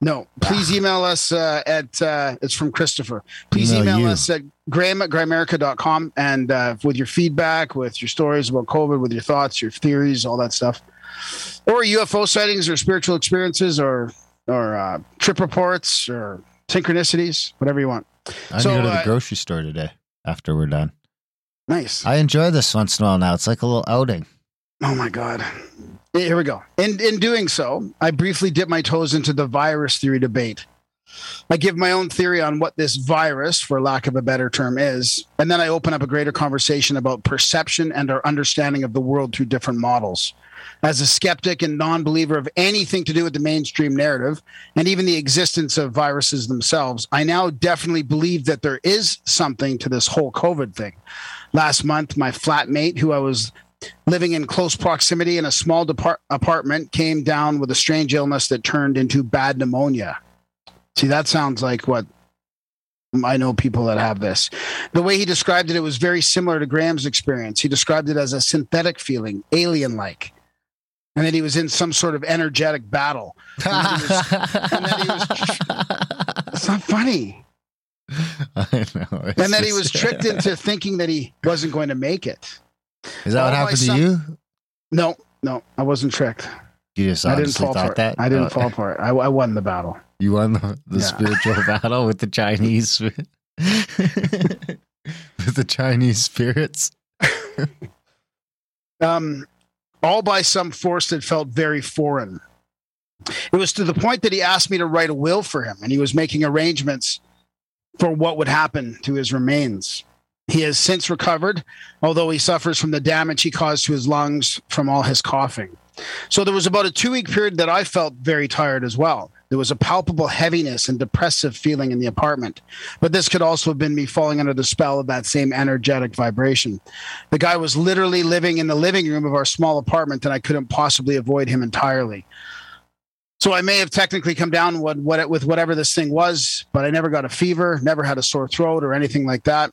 No, please email us uh, at, uh, it's from Christopher. Please Email email, us at graham at grimerica.com and uh, with your feedback, with your stories about COVID, with your thoughts, your theories, all that stuff. Or UFO sightings or spiritual experiences or, or uh, trip reports or synchronicities, whatever you want. I'm So, gonna go to the uh, grocery store today after we're done. Nice. I enjoy this once in a while now. It's like a little outing. Oh my God. Here we go. In in doing so, I briefly dip my toes into the virus theory debate. I give my own theory on what this virus, for lack of a better term, is, and then I open up a greater conversation about perception and our understanding of the world through different models. As a skeptic and non believer of anything to do with the mainstream narrative and even the existence of viruses themselves, I now definitely believe that there is something to this whole COVID thing. Last month, my flatmate, who I was living in close proximity in a small depart- apartment, came down with a strange illness that turned into bad pneumonia. See, that sounds like what I know people that have this. The way he described it, it was very similar to Graham's experience. He described it as a synthetic feeling, alien like, and that he was in some sort of energetic battle. And then he was- It's not funny. I know. And that he was tricked into thinking that he wasn't going to make it. Is that all what happened to you? No, no, I wasn't tricked. You just I didn't fall for it. that. I didn't Oh, fall for it. I, I won the battle. You won the, the Yeah. spiritual battle with the Chinese, with the Chinese spirits. um, all by some force that felt very foreign. It was to the point that he asked me to write a will for him, and he was making arrangements for what would happen to his remains. He has since recovered, although he suffers from the damage he caused to his lungs from all his coughing. So there was about a two week period that I felt very tired as well. There was a palpable heaviness and depressive feeling in the apartment, but this could also have been me falling under the spell of that same energetic vibration. The guy was literally living in the living room of our small apartment, and I couldn't possibly avoid him entirely. So I may have technically come down with, with whatever this thing was, but I never got a fever, never had a sore throat or anything like that.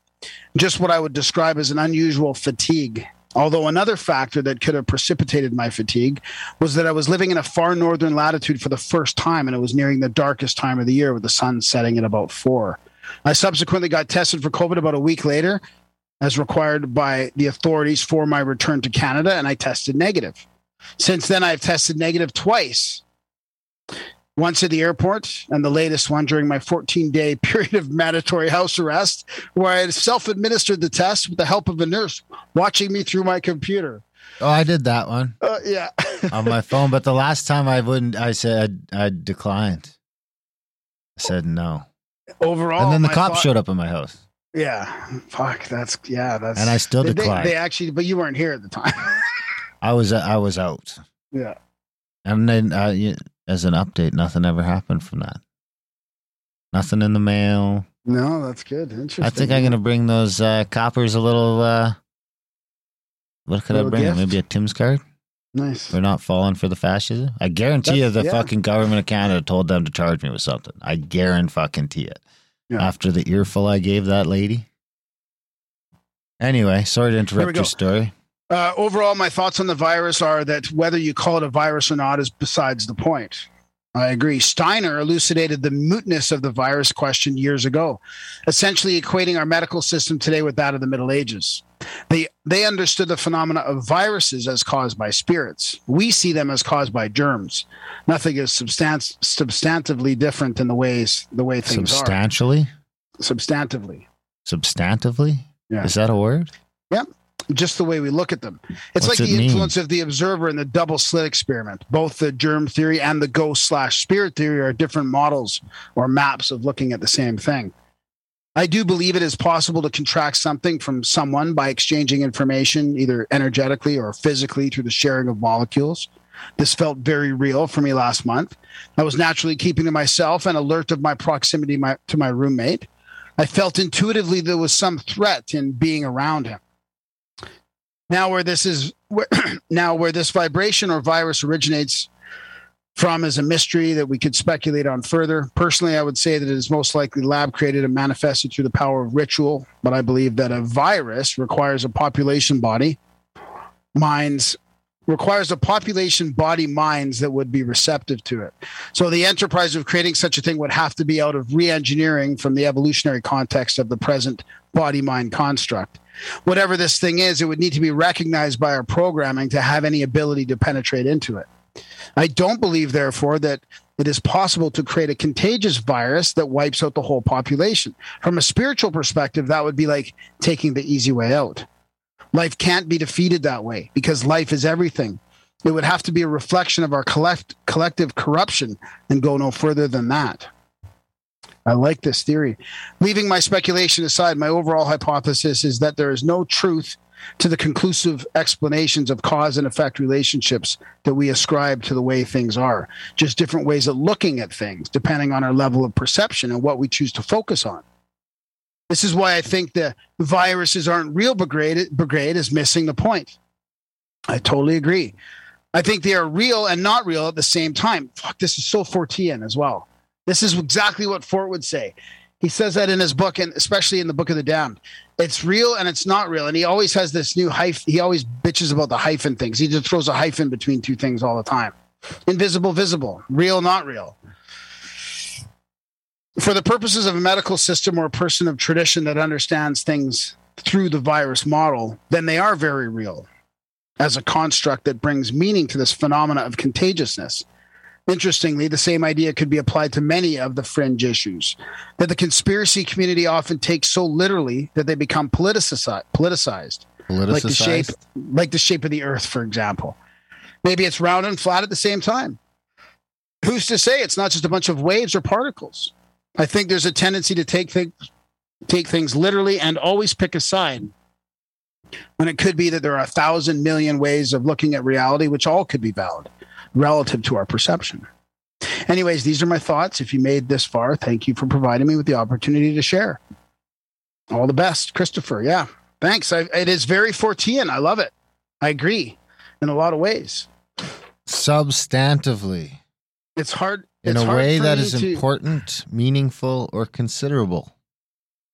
Just what I would describe as an unusual fatigue. Although another factor that could have precipitated my fatigue was that I was living in a far northern latitude for the first time, and it was nearing the darkest time of the year with the sun setting at about four. I subsequently got tested for COVID about a week later, as required by the authorities for my return to Canada, and I tested negative. Since then, I've tested negative twice once at the airport, and the latest one during my 14 day period of mandatory house arrest, where I self administered the test with the help of a nurse watching me through my computer. Oh, I did that one Uh, yeah. on my phone, but the last time I wouldn't. I said I declined. I said no, Overall, and then the cops thought- showed up at my house, Yeah. Fuck. That's, yeah. That's, and I still they, they- declined. they actually, but you weren't here at the time. I was I was out, yeah. and then uh, as an update, nothing ever happened from that. Nothing in the mail. No, that's good. Interesting. I think I'm gonna bring those uh, coppers a little. Uh, what could I bring? gift? Maybe a Tim's card. Nice. We're not falling for the fascism. I guarantee you, the yeah. fucking government of Canada told them to charge me with something. I guarantee it. Yeah. After the earful I gave that lady. Anyway, sorry to interrupt your story. Uh, overall, my thoughts on the virus are that whether you call it a virus or not is besides the point. I agree. Steiner elucidated the mootness of the virus question years ago, essentially equating our medical system today with that of the Middle Ages. They they understood the phenomena of viruses as caused by spirits. We see them as caused by germs. Nothing is substan- substantively different in the ways the way things Substantially, are. Substantively, substantively. Yeah. Is that a word? Just the way we look at them. It's What's like it the mean? influence of the observer in the double slit experiment. Both the germ theory and the ghost slash spirit theory are different models or maps of looking at the same thing. I do believe it is possible to contract something from someone by exchanging information, either energetically or physically through the sharing of molecules. This felt very real for me last month. I was naturally keeping to myself and alert of my proximity my, to my roommate. I felt intuitively there was some threat in being around him. Now, where this is where, now where this vibration or virus originates from is a mystery that we could speculate on further. Personally, I would say that it is most likely lab created and manifested through the power of ritual, but I believe that a virus requires a population body, minds requires a population body minds that would be receptive to it. So the enterprise of creating such a thing would have to be out of re-engineering from the evolutionary context of the present body mind construct whatever this thing is, it would need to be recognized by our programming to have any ability to penetrate into it. I don't believe, therefore, that it is possible to create a contagious virus that wipes out the whole population. From a spiritual perspective, that would be like taking the easy way out. Life can't be defeated that way because life is everything. It would have to be a reflection of our collect- collective corruption and go no further than that. I like this theory. Leaving my speculation aside, my overall hypothesis is that there is no truth to the conclusive explanations of cause and effect relationships that we ascribe to the way things are. Just different ways of looking at things, depending on our level of perception and what we choose to focus on. This is why I think the viruses aren't real brigade, brigade is missing the point. I totally agree. I think they are real and not real at the same time. Fuck, this is so Fortean as well. This is exactly what Fort would say. He says that in his book, and especially in the Book of the Damned. It's real and it's not real. And he always has this new hyphen. He always bitches about the hyphen things. He just throws a hyphen between two things all the time. Invisible, visible, real, not real. For the purposes of a medical system or a person of tradition that understands things through the virus model, then they are very real as a construct that brings meaning to this phenomena of contagiousness. Interestingly, the same idea could be applied to many of the fringe issues that the conspiracy community often takes so literally that they become politicized, politicized. Like the shape like the shape of the earth for example. Maybe it's round and flat at the same time. Who's to say it's not just a bunch of waves or particles? I think there's a tendency to take things take things literally and always pick a side when it could be that there are a thousand million ways of looking at reality which all could be valid relative to our perception anyways these are my thoughts if you made this far thank you for providing me with the opportunity to share all the best christopher yeah Thanks. I, it is very Fortean. I love it. I agree in a lot of ways. Substantively. It's hard in it's a hard way that is to- important, meaningful, or considerable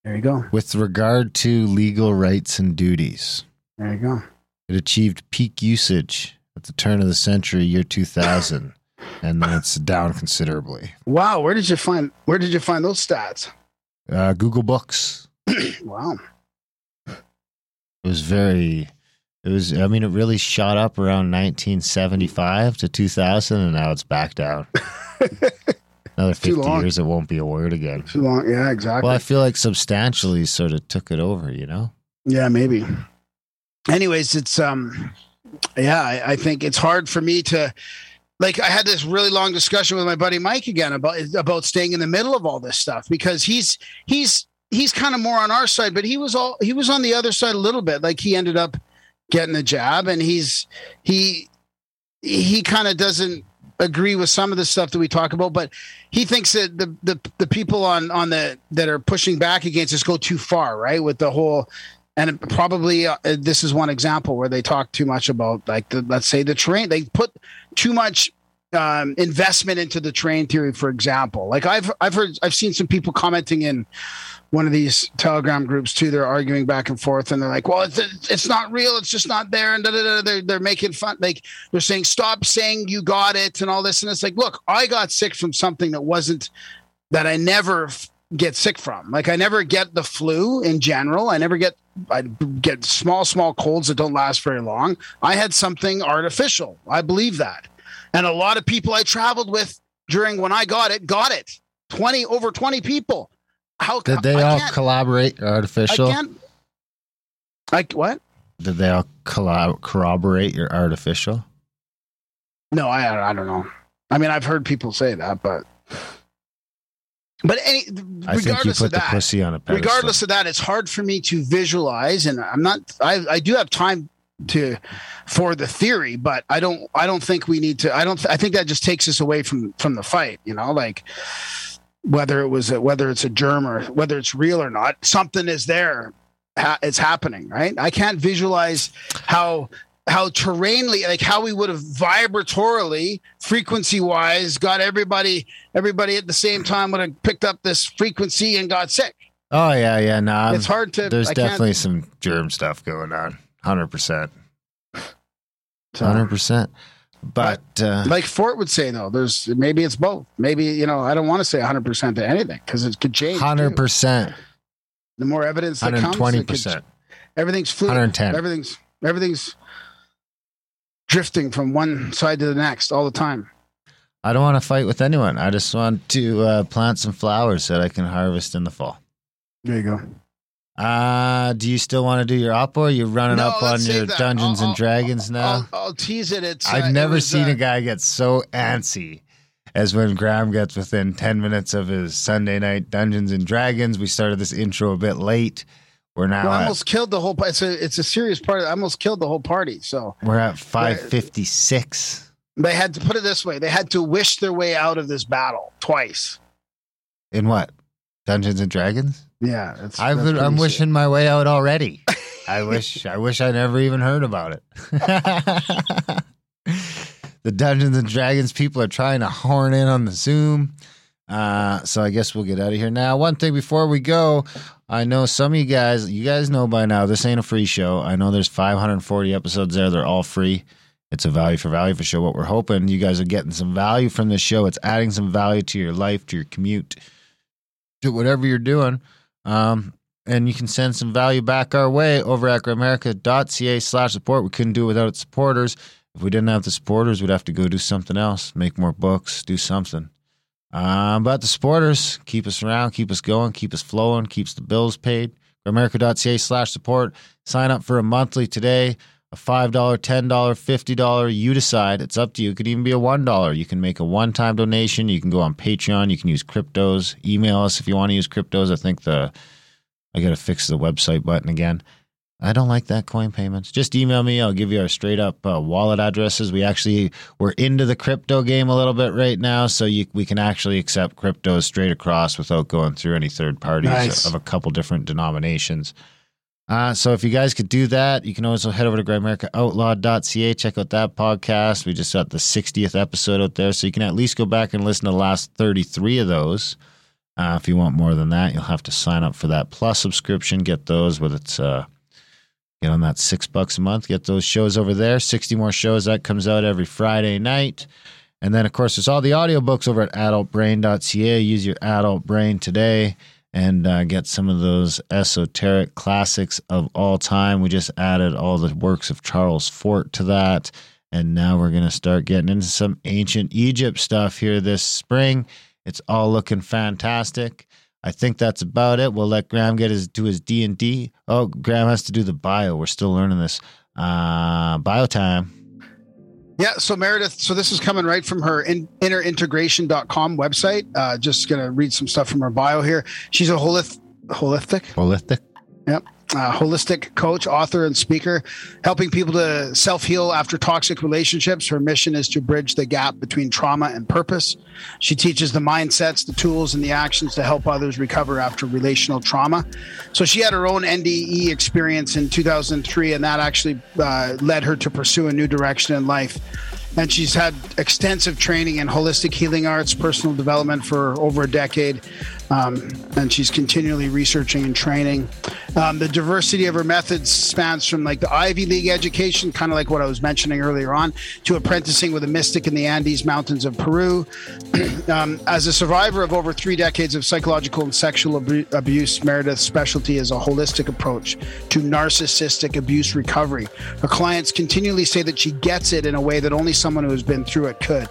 There you go. with regard to legal rights and duties. There you go. It achieved peak usage at the turn of the century, year 2000, and then it's down considerably. Wow, where did you find where did you find those stats? Uh, Google Books. Wow. It was very. It was. I mean, it really shot up around 1975 to 2000, and now it's back down. Another Too 50 years, it won't be a word again. Too long. Yeah, exactly. Well, I feel like substantially sort of took it over. You know. Yeah, maybe. Anyways, it's um yeah, I, I think it's hard for me to like I had this really long discussion with my buddy Mike again about about staying in the middle of all this stuff because he's he's he's kind of more on our side, but he was all he was on the other side a little bit. Like he ended up getting a jab and he's he he kind of doesn't agree with some of the stuff that we talk about, but he thinks that the the the people on on the that are pushing back against us go too far, right? With the whole and probably uh, this is one example where they talk too much about like the, let's say the train they put too much um, investment into the train theory for example. Like i've i've heard i've seen some people commenting in one of these telegram groups too. They're arguing back and forth and they're like well it's it's not real. It's just not there. And da, da, da. They're, they're making fun like they're saying stop saying you got it and all this. And it's like look i got sick from something that wasn't that i never get sick from like i never get the flu in general i never get I get small, small colds that don't last very long. I had something artificial. I believe that. And a lot of people I traveled with during when I got it, got it. 20, over 20 people. How Did they I all collaborate? Artificial? Like what? Did they all collab- corroborate your artificial? No, I I don't know. I mean, I've heard people say that, but but any I think you regardless put of the that, pussy on a pedestal. regardless of that it's hard for me to visualize and i'm not i i do have time to for the theory but i don't i don't think we need to i don't i think that just takes us away from from the fight you know like whether it was a, whether it's a germ or whether it's real or not something is there ha- it's happening right i can't visualize how how terrainly like how we would have vibratorily frequency wise got everybody everybody at the same time would have picked up this frequency and got sick Oh yeah, yeah. No, it's hard to There's I definitely some germ stuff going on. Hundred percent. Hundred percent. But uh, like Fort would say though there's maybe it's both maybe you know I don't want to say 100% to anything because it could change hundred too. percent, the more evidence that hundred comes twenty percent. everything's fluid hundred ten. everything's everything's drifting from one side to the next all the time I don't want to fight with anyone. I just want to uh, plant some flowers that I can harvest in the fall. there you go Uh, do you still want to do your op or you're running No, up on your that. Dungeons I'll- and I'll- Dragons now? I'll, I'll tease it it's uh, I've it never was, seen uh, a guy get so antsy as when Graham gets within 10 minutes of his Sunday night Dungeons and Dragons. We started this intro a bit late. We're now well, I at, almost killed the whole it's a it's a serious part I almost killed the whole party so we're at 556. they had to put it this way they had to wish their way out of this battle twice In what? Dungeons and Dragons? yeah that's, I've that's been, I'm pretty wishing my way out already. I wish I wish I never even heard about it. the Dungeons and Dragons people are trying to horn in on the Zoom. Uh, so I guess we'll get out of here now. One thing before we go, I know some of you guys, you guys know by now, this ain't a free show. I know there's 540 episodes there. They're all free. It's a value for value for show. What we're hoping you guys are getting some value from this show. It's adding some value to your life, to your commute, to whatever you're doing. Um, and you can send some value back our way over at grimerica.ca slash support. We couldn't do it without its supporters. If we didn't have the supporters, we'd have to go do something else, make more books, do something. Um, but the supporters keep us around, keep us going, keep us flowing, keeps the bills paid. America.ca slash support. Sign up for a monthly today. A $5, $10, $50, you decide. It's up to you. It could even be a $1. You can make a one time donation. You can go on Patreon. You can use cryptos. Email us if you want to use cryptos. I think the I got to fix the website button again. I don't like that coin payments. Just email me. I'll give you our straight up uh, wallet addresses. We actually we're into the crypto game a little bit right now, so you, we can actually accept cryptos straight across without going through any third parties Nice. of a couple different denominations. Uh, so if you guys could do that, you can also head over to grimericaoutlaw.ca, check out that podcast. We just got the 60th episode out there, so you can at least go back and listen to the last 33 of those. Uh, if you want more than that, you'll have to sign up for that plus subscription. Get those with its uh, get on that six bucks a month. Get those shows over there. 60 more shows that comes out every Friday night. And then, of course, there's all the audiobooks over at adultbrain.ca. Use your adult brain today and uh, get some of those esoteric classics of all time. We just added all the works of Charles Fort to that. And now we're going to start getting into some ancient Egypt stuff here this spring. It's all looking fantastic. I think that's about it. We'll let Graham get his do his D and D. Oh, Graham has to do the bio. We're still learning this. Uh, bio time. Yeah, so Meredith, so this is coming right from her in, innerintegration.com website. Uh, just going to read some stuff from her bio here. She's a holith, holistic, Holistic. yep, holistic coach, author, and speaker, helping people to self heal after toxic relationships. Her mission is to bridge the gap between trauma and purpose. She teaches the mindsets, the tools, and the actions to help others recover after relational trauma. So she had her own NDE experience in 2003, and that actually uh, led her to pursue a new direction in life. And she's had extensive training in holistic healing arts, personal development for over a decade. Um, and she's continually researching and training. Um, the diversity of her methods spans from like the Ivy League education, kind of like what I was mentioning earlier on, to apprenticing with a mystic in the Andes Mountains of Peru. um, as a survivor of over three decades of psychological and sexual abu- abuse, Meredith's specialty is a holistic approach to narcissistic abuse recovery. Her clients continually say that she gets it in a way that only someone who has been through it could.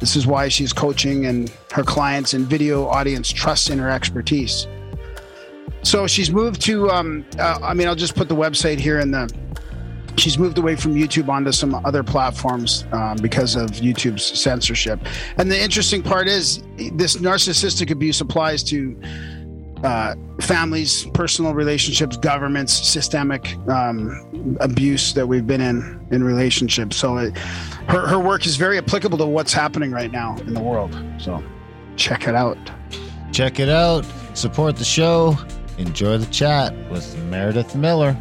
This is why she's coaching and her clients and video audience trust in her expertise. So she's moved to, um, uh, I mean, I'll just put the website here in the. She's moved away from YouTube onto some other platforms um, because of YouTube's censorship. And the interesting part is this narcissistic abuse applies to uh, families, personal relationships, governments, systemic um, abuse that we've been in in relationships. So it, her her work is very applicable to what's happening right now in the world. So check it out. Check it out. Support the show. Enjoy the chat with Meredith Miller.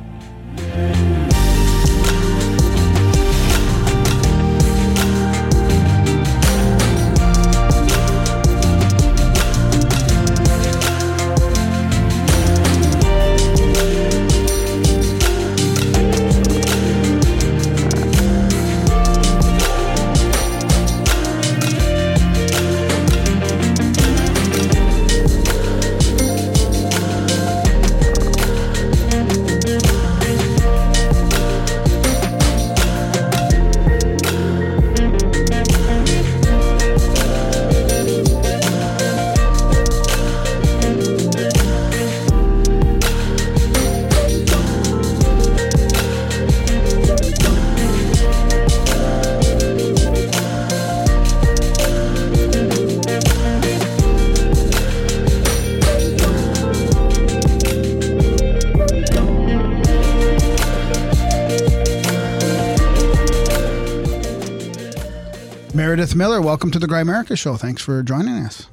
Welcome to the Grimerica Show. Thanks for joining us.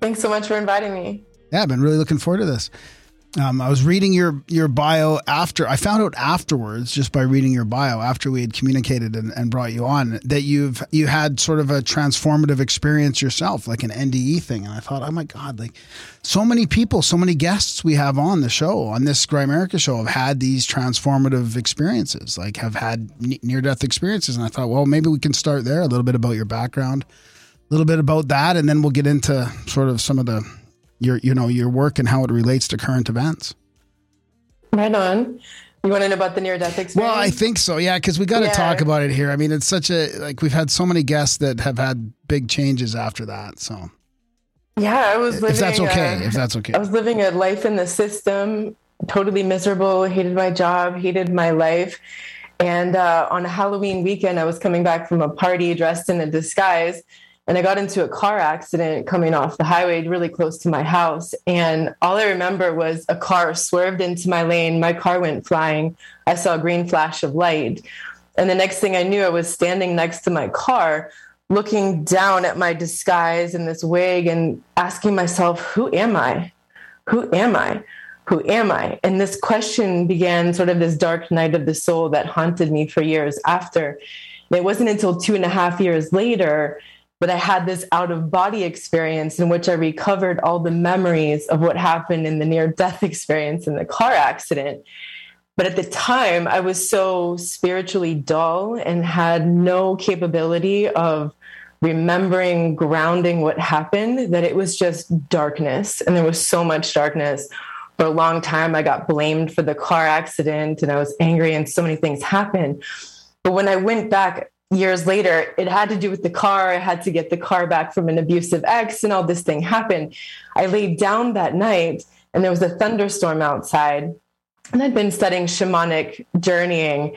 Thanks so much for inviting me. Yeah, I've been really looking forward to this. Um, I was reading your your bio after I found out afterwards, just by reading your bio after we had communicated and, and brought you on, that you've you had sort of a transformative experience yourself, like an NDE thing. And I thought, oh my god, like so many people, so many guests we have on the show on this Grimerica show have had these transformative experiences, like have had near death experiences. And I thought, well, maybe we can start there, a little bit about your background, a little bit about that, and then we'll get into sort of some of the your you know your work and how it relates to current events. Right on. You want to know about the near death experience? Well, I think so. Yeah, because we got to Yeah. talk about it here. I mean, it's such a like we've had so many guests that have had big changes after that. So yeah, I was living. if that's okay, uh, if that's okay. I was living a life in the system, totally miserable, hated my job, hated my life. And uh, on a Halloween weekend, I was coming back from a party dressed in a disguise. And I got into a car accident coming off the highway really close to my house. And all I remember was a car swerved into my lane. My car went flying. I saw a green flash of light. And the next thing I knew, I was standing next to my car, looking down at my disguise and this wig and asking myself, who am I? Who am I? who am I? And this question began sort of this dark night of the soul that haunted me for years after. It wasn't until two and a half years later that I had this out of body experience in which I recovered all the memories of what happened in the near death experience in the car accident. But at the time, I was so spiritually dull and had no capability of remembering, grounding what happened, that it was just darkness. And there was so much darkness. For a long time, I got blamed for the car accident and I was angry, and so many things happened. But when I went back years later, it had to do with the car. I had to get the car back from an abusive ex, and all this thing happened. I laid down that night, and there was a thunderstorm outside. And I'd been studying shamanic journeying.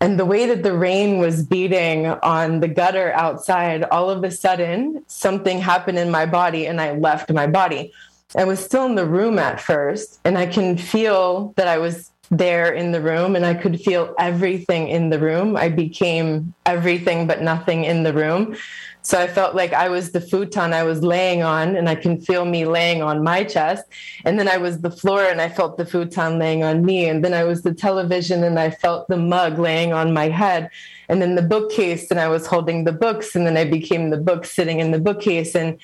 And the way that the rain was beating on the gutter outside, all of a sudden, something happened in my body and I left my body. I was still in the room at first, and I can feel that I was there in the room and I could feel everything in the room. I became everything but nothing in the room. So I felt like I was the futon I was laying on, and I can feel me laying on my chest. And then I was the floor, and I felt the futon laying on me. And then I was the television, and I felt the mug laying on my head. And then the bookcase, and I was holding the books. And then I became the book sitting in the bookcase. And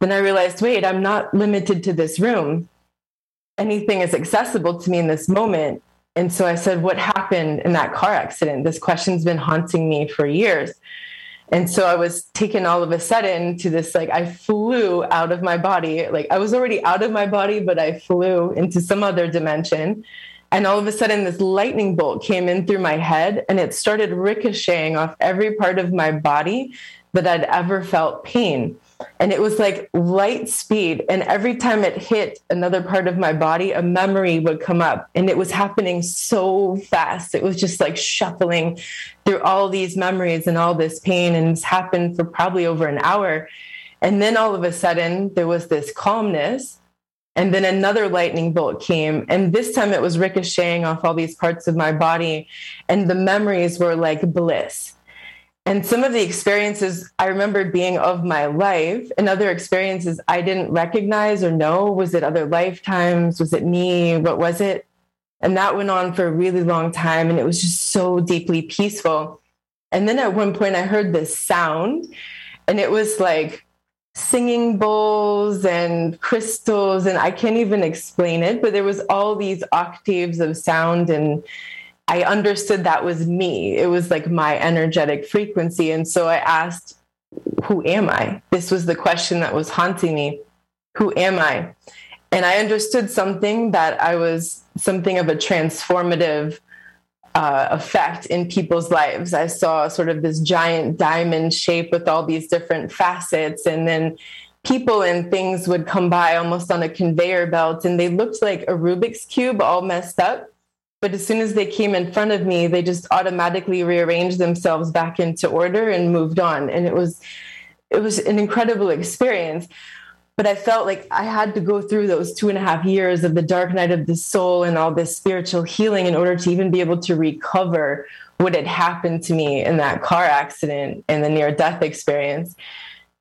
then I realized, wait, I'm not limited to this room. Anything is accessible to me in this moment. And so I said, What happened in that car accident? This question's been haunting me for years. And so I was taken all of a sudden to this like, I flew out of my body. Like, I was already out of my body, but I flew into some other dimension. And all of a sudden, this lightning bolt came in through my head and it started ricocheting off every part of my body that I'd ever felt pain and it was like light speed. And every time it hit another part of my body a memory would come up. And it was happening so fast. It was just like shuffling through all these memories and all this pain. And it's happened for probably over an hour. And then all of a sudden there was this calmness. And then another lightning bolt came. And this time it was ricocheting off all these parts of my body. And the memories were like bliss and some of the experiences I remember being of my life and other experiences I didn't recognize or know. Was it other lifetimes? Was it me? What was it? And that went on for a really long time. And it was just so deeply peaceful. And then at one point, I heard this sound, and it was like singing bowls and crystals. And I can't even explain it, but there was all these octaves of sound and I understood that was me. It was like my energetic frequency. And so I asked, Who am I? This was the question that was haunting me. Who am I? And I understood something that I was something of a transformative uh, effect in people's lives. I saw sort of this giant diamond shape with all these different facets. And then people and things would come by almost on a conveyor belt and they looked like a Rubik's Cube all messed up but as soon as they came in front of me they just automatically rearranged themselves back into order and moved on. And it was it was an incredible experience. But i felt like i had to go through those two and a half years of the dark night of the soul and all this spiritual healing in order to even be able to recover what had happened to me in that car accident and the near death experience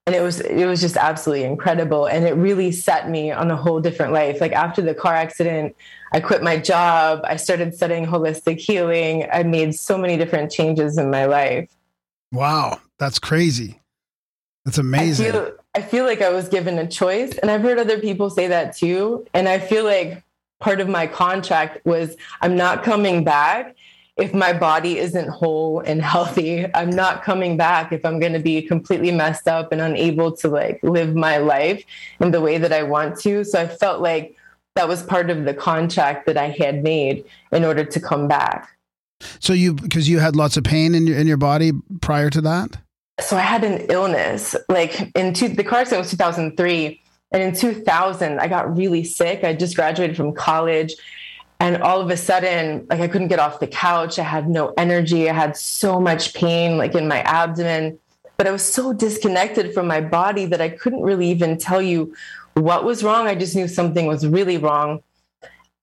and it was it was just absolutely incredible. And it really set me on a whole different life. Like after the car accident i quit my job. I started studying holistic healing. I made so many different changes in my life. Wow. That's crazy. That's amazing. I feel, I feel like i was given a choice. And i've heard other people say that too. And i feel like part of my contract was i'm not coming back if my body isn't whole and healthy, I'm not coming back if I'm going to be completely messed up and unable to like live my life in the way that I want to. So I felt like that was part of the contract that I had made in order to come back. So you because you had lots of pain in your in your body prior to that? So I had an illness. Like in two, the car accident was 2003 and in 2000 I got really sick. I just graduated from college and all of a sudden like i couldn't get off the couch. I had no energy. I had so much pain like in my abdomen. But i was so disconnected from my body that i couldn't really even tell you what was wrong. I just knew something was really wrong.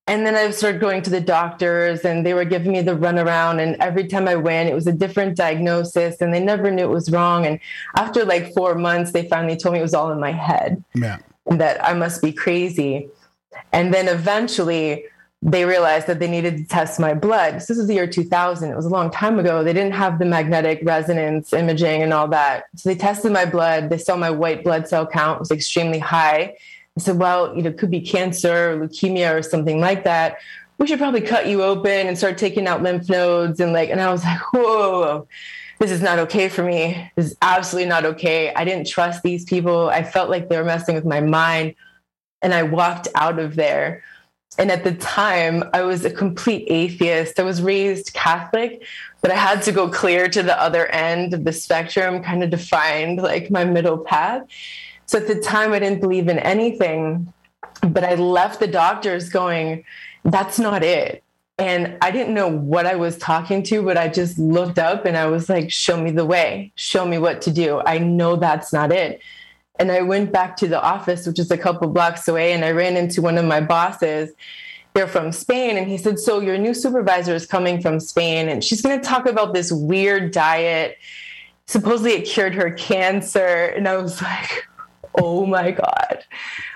And then i started going to the doctors and they were giving me the runaround. And every time i went it was a different diagnosis and they never knew it was wrong. And after like four months they finally told me it was all in my head. Yeah. and that i must be crazy. And then eventually they realized that they needed to test my blood. This is the year 2000. It was a long time ago. They didn't have the magnetic resonance imaging and all that. So they tested my blood. They saw my white blood cell count was extremely high. I said, well, you know, it could be cancer or leukemia or something like that. We should probably cut you open and start taking out lymph nodes. And like, and I was like, whoa, this is not okay for me. This is absolutely not okay. I didn't trust these people. I felt like they were messing with my mind. And I walked out of there and at the time, I was a complete atheist. I was raised Catholic, but I had to go clear to the other end of the spectrum, kind of defined like my middle path. So at the time, I didn't believe in anything, but I left the doctors going, that's not it. And I didn't know what I was talking to, but I just looked up and I was like, show me the way, show me what to do. I know that's not it. And I went back to the office, which is a couple blocks away, and I ran into one of my bosses. They're from Spain. And he said, So your new supervisor is coming from Spain, and she's going to talk about this weird diet. Supposedly it cured her cancer. And I was like, Oh my God.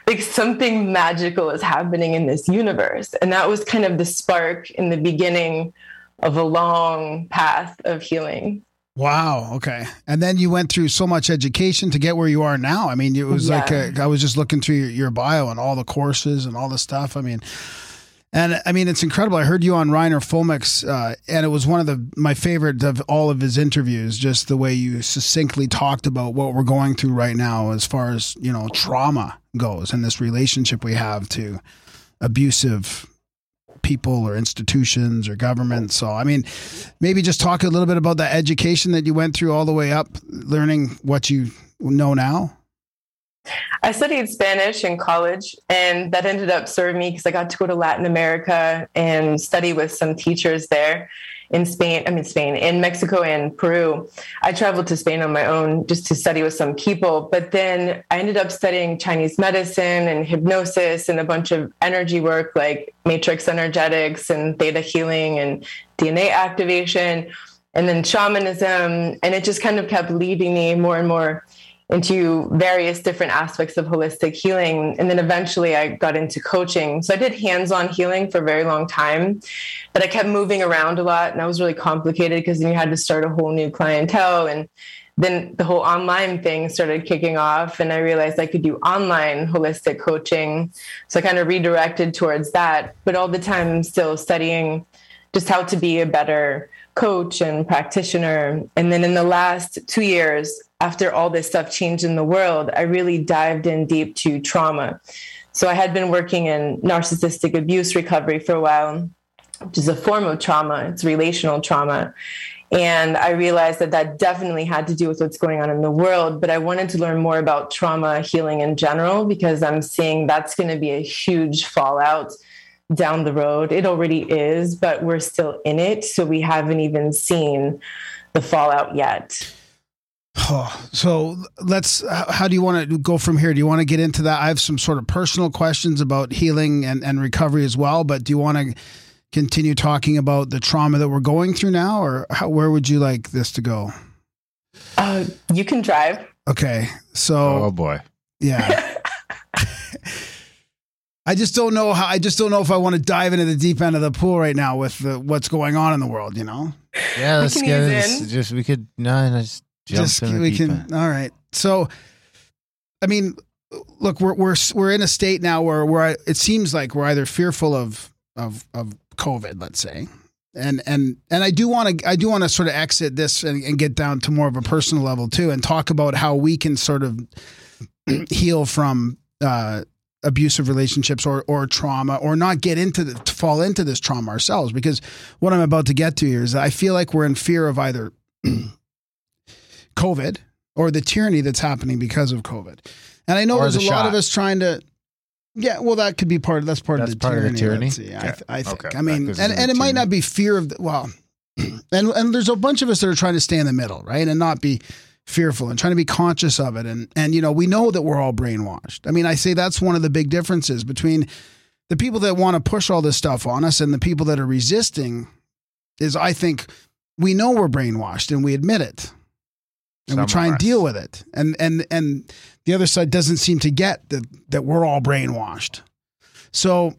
Like something magical is happening in this universe. And that was kind of the spark in the beginning of a long path of healing. Wow. Okay. And then you went through so much education to get where you are now. I mean, it was Yeah. like a, I was just looking through your, your bio and all the courses and all the stuff. I mean, and I mean, it's incredible. I heard you on Reiner Fuellmich, uh, and it was one of the my favorite of all of his interviews. Just the way you succinctly talked about what we're going through right now, as far as you know, trauma goes, and this relationship we have to abusive people or institutions or governments. So, I mean, maybe just talk a little bit about the education that you went through all the way up, learning what you know now. I studied Spanish in college, and that ended up serving me because I got to go to Latin America and study with some teachers there in Spain. I mean, Spain, in Mexico and Peru. I traveled to Spain on my own just to study with some people, but then I ended up studying Chinese medicine and hypnosis and a bunch of energy work like matrix energetics and theta healing and DNA activation, and then shamanism. And it just kind of kept leading me more and more into various different aspects of holistic healing. And then eventually I got into coaching. So I did hands on healing for a very long time, but I kept moving around a lot and that was really complicated because then you had to start a whole new clientele. And then the whole online thing started kicking off, and I realized I could do online holistic coaching. So I kind of redirected towards that, but all the time still studying just how to be a better coach and practitioner. And then in the last two years, after all this stuff changed in the world, I really dived in deep to trauma. So I had been working in narcissistic abuse recovery for a while, which is a form of trauma, it's relational trauma. And I realized that that definitely had to do with what's going on in the world. But I wanted to learn more about trauma healing in general because I'm seeing that's going to be a huge fallout down the road. It already is, but we're still in it. So we haven't even seen the fallout yet. Oh, so let's. How do you want to go from here? Do you want to get into that? I have some sort of personal questions about healing and, and recovery as well. But do you want to continue talking about the trauma that we're going through now, or how, where would you like this to go? Uh, you can drive. Okay, so Oh boy. yeah, I just don't know how. I just don't know if I want to dive into the deep end of the pool right now with the, what's going on in the world. You know, Yeah, let's get ease in. Just we could no, no just jump just we can. end. All right. So, I mean, look, we're we're we're in a state now where where it seems like we're either fearful of of of COVID, let's say, and and and I do want to I do want to sort of exit this and, and get down to more of a personal level too, and talk about how we can sort of heal from. Uh, abusive relationships or or trauma or not get into the to fall into this trauma ourselves because what I'm about to get to here is I feel like we're in fear of either COVID or the tyranny that's happening because of COVID. And I know Or there's a the lot of us trying to. Yeah, well, that could be part of that's part That's of the part of the tyranny. tyranny? let's. I, th- I think. Okay. I mean, and, and it might not be fear of the, well, and and there's a bunch of us that are trying to stay in the middle, right, and not be fearful and trying to be conscious of it. And and you know, we know that we're all brainwashed. I mean, I say that's one of the big differences between the people that want to push all this stuff on us and the people that are resisting. Is I think we know we're brainwashed and we admit it and we try and deal with it. And and and the other side doesn't seem to get that that we're all brainwashed. So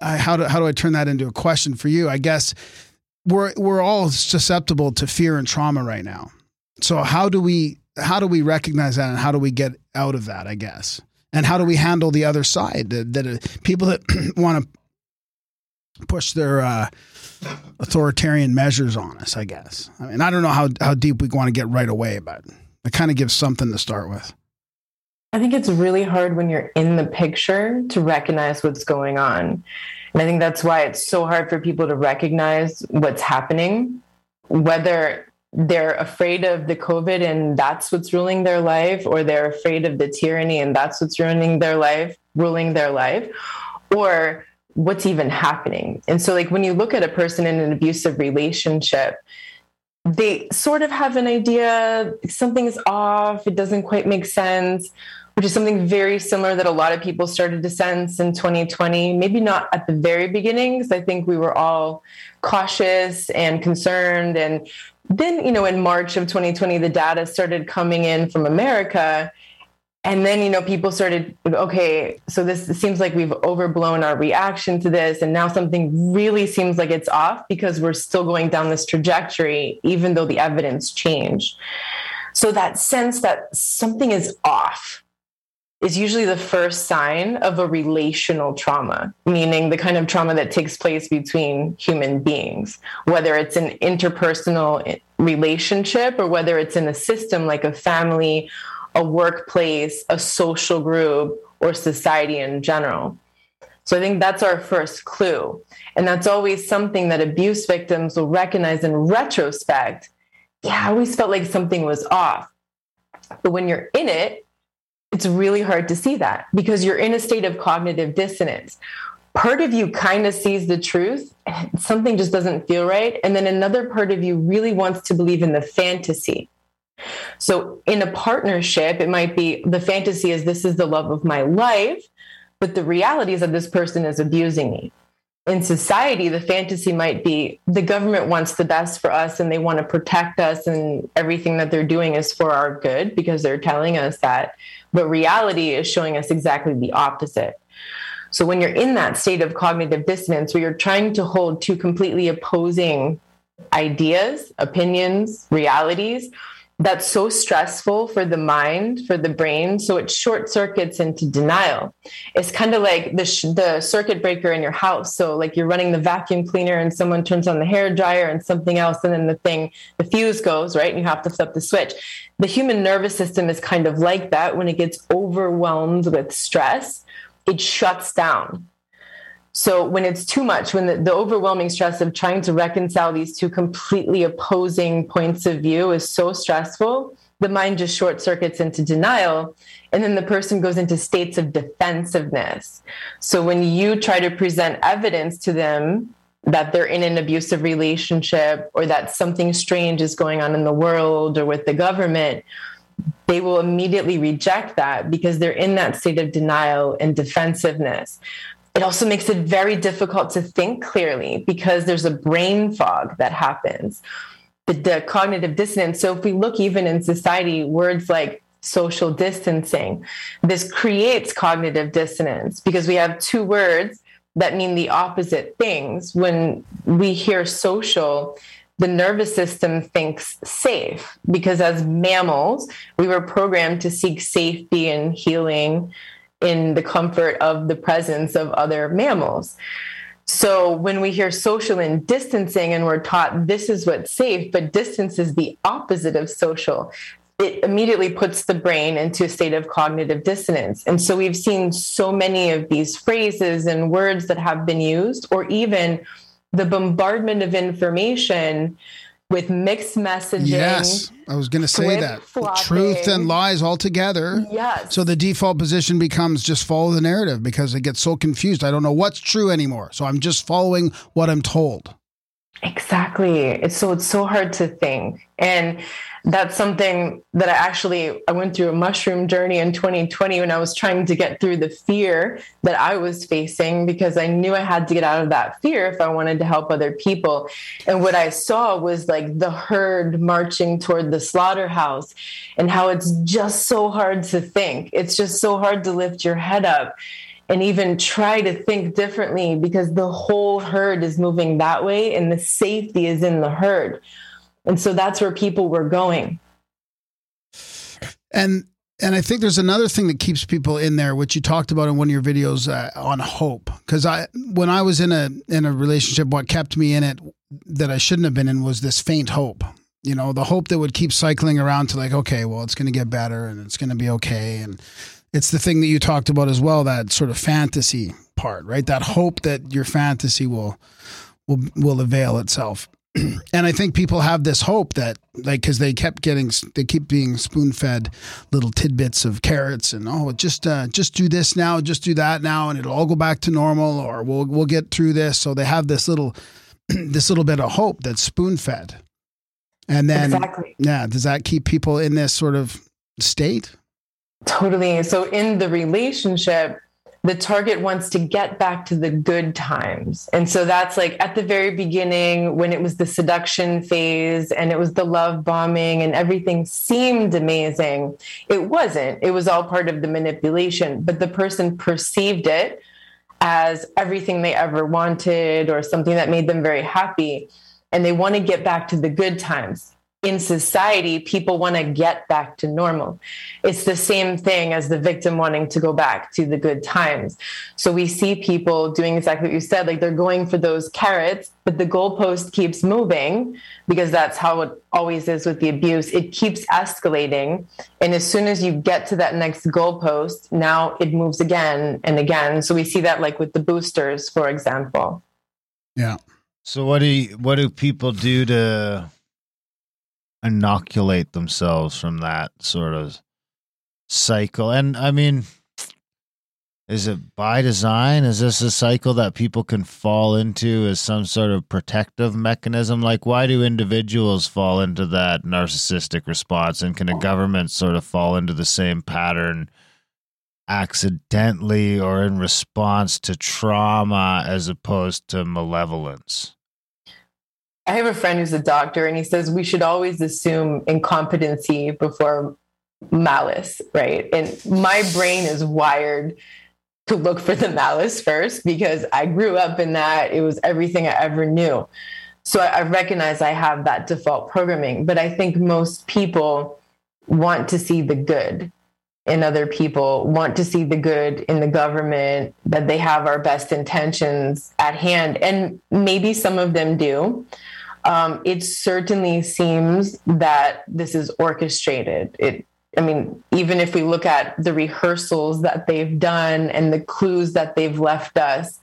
I, how do how do I turn that into a question for you? I guess we're we're all susceptible to fear and trauma right now. So how do we how do we recognize that and how do we get out of that? I guess, and how do we handle the other side that, that uh, people that want to push their uh, authoritarian measures on us? I guess. I mean, I don't know how how deep we want to get right away, but it kind of gives something to start with. I think it's really hard when you're in the picture to recognize what's going on. And I think that's why it's so hard for people to recognize what's happening, whether they're afraid of the COVID and that's what's ruling their life, or they're afraid of the tyranny and that's what's ruining their life, ruling their life, or what's even happening. And so, like, when you look at a person in an abusive relationship, they sort of have an idea something's off, it doesn't quite make sense, which is something very similar that a lot of people started to sense in 2020. Maybe not at the very beginning, because I think we were all cautious and concerned. And then, you know, in March of 2020, the data started coming in from America and then you know people started okay so this seems like we've overblown our reaction to this. And now something really seems like it's off because we're still going down this trajectory even though the evidence changed. So that sense that something is off is usually the first sign of a relational trauma, meaning the kind of trauma that takes place between human beings, whether it's an interpersonal relationship or whether it's in a system like a family a workplace, a social group, or society in general. So I think that's our first clue. And that's always something that abuse victims will recognize in retrospect. Yeah, I always felt like something was off. But when you're in it, it's really hard to see that because you're in a state of cognitive dissonance. Part of you kind of sees the truth, something just doesn't feel right. And then another part of you really wants to believe in the fantasy so in a partnership, it might be the fantasy is this is the love of my life, but the reality is that this person is abusing me. In society, the fantasy might be the government wants the best for us and they want to protect us, and everything that they're doing is for our good because they're telling us that. But reality is showing us exactly the opposite. So when you're in that state of cognitive dissonance where you're trying to hold two completely opposing ideas, opinions, realities, that's so stressful for the mind, for the brain. So it short circuits into denial. It's kind of like the, sh- the circuit breaker in your house. So, like you're running the vacuum cleaner and someone turns on the hair dryer and something else, and then the thing, the fuse goes, right? And you have to flip the switch. The human nervous system is kind of like that when it gets overwhelmed with stress, it shuts down. So when it's too much, when the, the, overwhelming stress of trying to reconcile these two completely opposing points of view is so stressful, the mind just short circuits into denial. And then the person goes into states of defensiveness. So when you try to present evidence to them that they're in an abusive relationship or that something strange is going on in the world or with the government, they will immediately reject that because they're in that state of denial and defensiveness. It also makes it very difficult to think clearly because there's a brain fog that happens. The, the cognitive dissonance. So, if we look even in society, words like social distancing, this creates cognitive dissonance because we have two words that mean the opposite things. When we hear social, the nervous system thinks safe because as mammals, we were programmed to seek safety and healing in the comfort of the presence of other mammals. So when we hear social and distancing and we're taught this is what's safe, but distance is the opposite of social, it immediately puts the brain into a state of cognitive dissonance. And so we've seen so many of these phrases and words that have been used, or even the bombardment of information with mixed messaging. Yes, I was going to say that. Truth and lies all together. Yes. So the default position becomes just follow the narrative because it gets so confused. I don't know what's true anymore. So I'm just following what I'm told. Exactly. It's so it's so hard to think. And that's something that I actually I went through a mushroom journey in 2020 when I was trying to get through the fear that I was facing because I knew I had to get out of that fear if I wanted to help other people. And what I saw was like the herd marching toward the slaughterhouse and how it's just so hard to think. It's just so hard to lift your head up and even try to think differently because the whole herd is moving that way and the safety is in the herd. And so that's where people were going. And and I think there's another thing that keeps people in there, which you talked about in one of your videos uh, on hope. Because I, when I was in a in a relationship, what kept me in it that I shouldn't have been in was this faint hope. You know, the hope that would keep cycling around to like, okay, well, it's going to get better and it's going to be okay, and it's the thing that you talked about as well, that sort of fantasy part, right? That hope that your fantasy will will will avail itself. and I think people have this hope that, like, because they kept getting, they keep being spoon fed little tidbits of carrots, and oh, just uh, just do this now, just do that now, and it'll all go back to normal, or we'll we'll get through this. So they have this little this little bit of hope that's spoon fed, and then Exactly. yeah, does that keep people in this sort of state? Totally. So in the relationship, the target wants to get back to the good times. And so that's like at the very beginning when it was the seduction phase and it was the love bombing and everything seemed amazing. It wasn't. It was all part of the manipulation, but the person perceived it as everything they ever wanted or something that made them very happy. And they want to get back to the good times. In society, people want to get back to normal. It's the same thing as the victim wanting to go back to the good times. So we see people doing exactly what you said, like they're going for those carrots, but the goalpost keeps moving because that's how it always is with the abuse. It keeps escalating. And as soon as you get to that next goalpost, now it moves again and again. So we see that like with the boosters, for example. Yeah. So what do you, what do people do to inoculate themselves from that sort of cycle? And I mean, is it by design? Is this a cycle that people can fall into as some sort of protective mechanism? Like, why do individuals fall into that narcissistic response? And can a government sort of fall into the same pattern accidentally or in response to trauma as opposed to malevolence? I have a friend who's a doctor, and he says we should always assume incompetency before malice, right? And my brain is wired to look for the malice first because I grew up in that. It was everything I ever knew. So I, I recognize I have that default programming, but I think most people want to see the good in other people, want to see the good in the government, that they have our best intentions at hand. And maybe some of them do. Um, it certainly seems that this is orchestrated. It, I mean, even if we look at the rehearsals that they've done and the clues that they've left us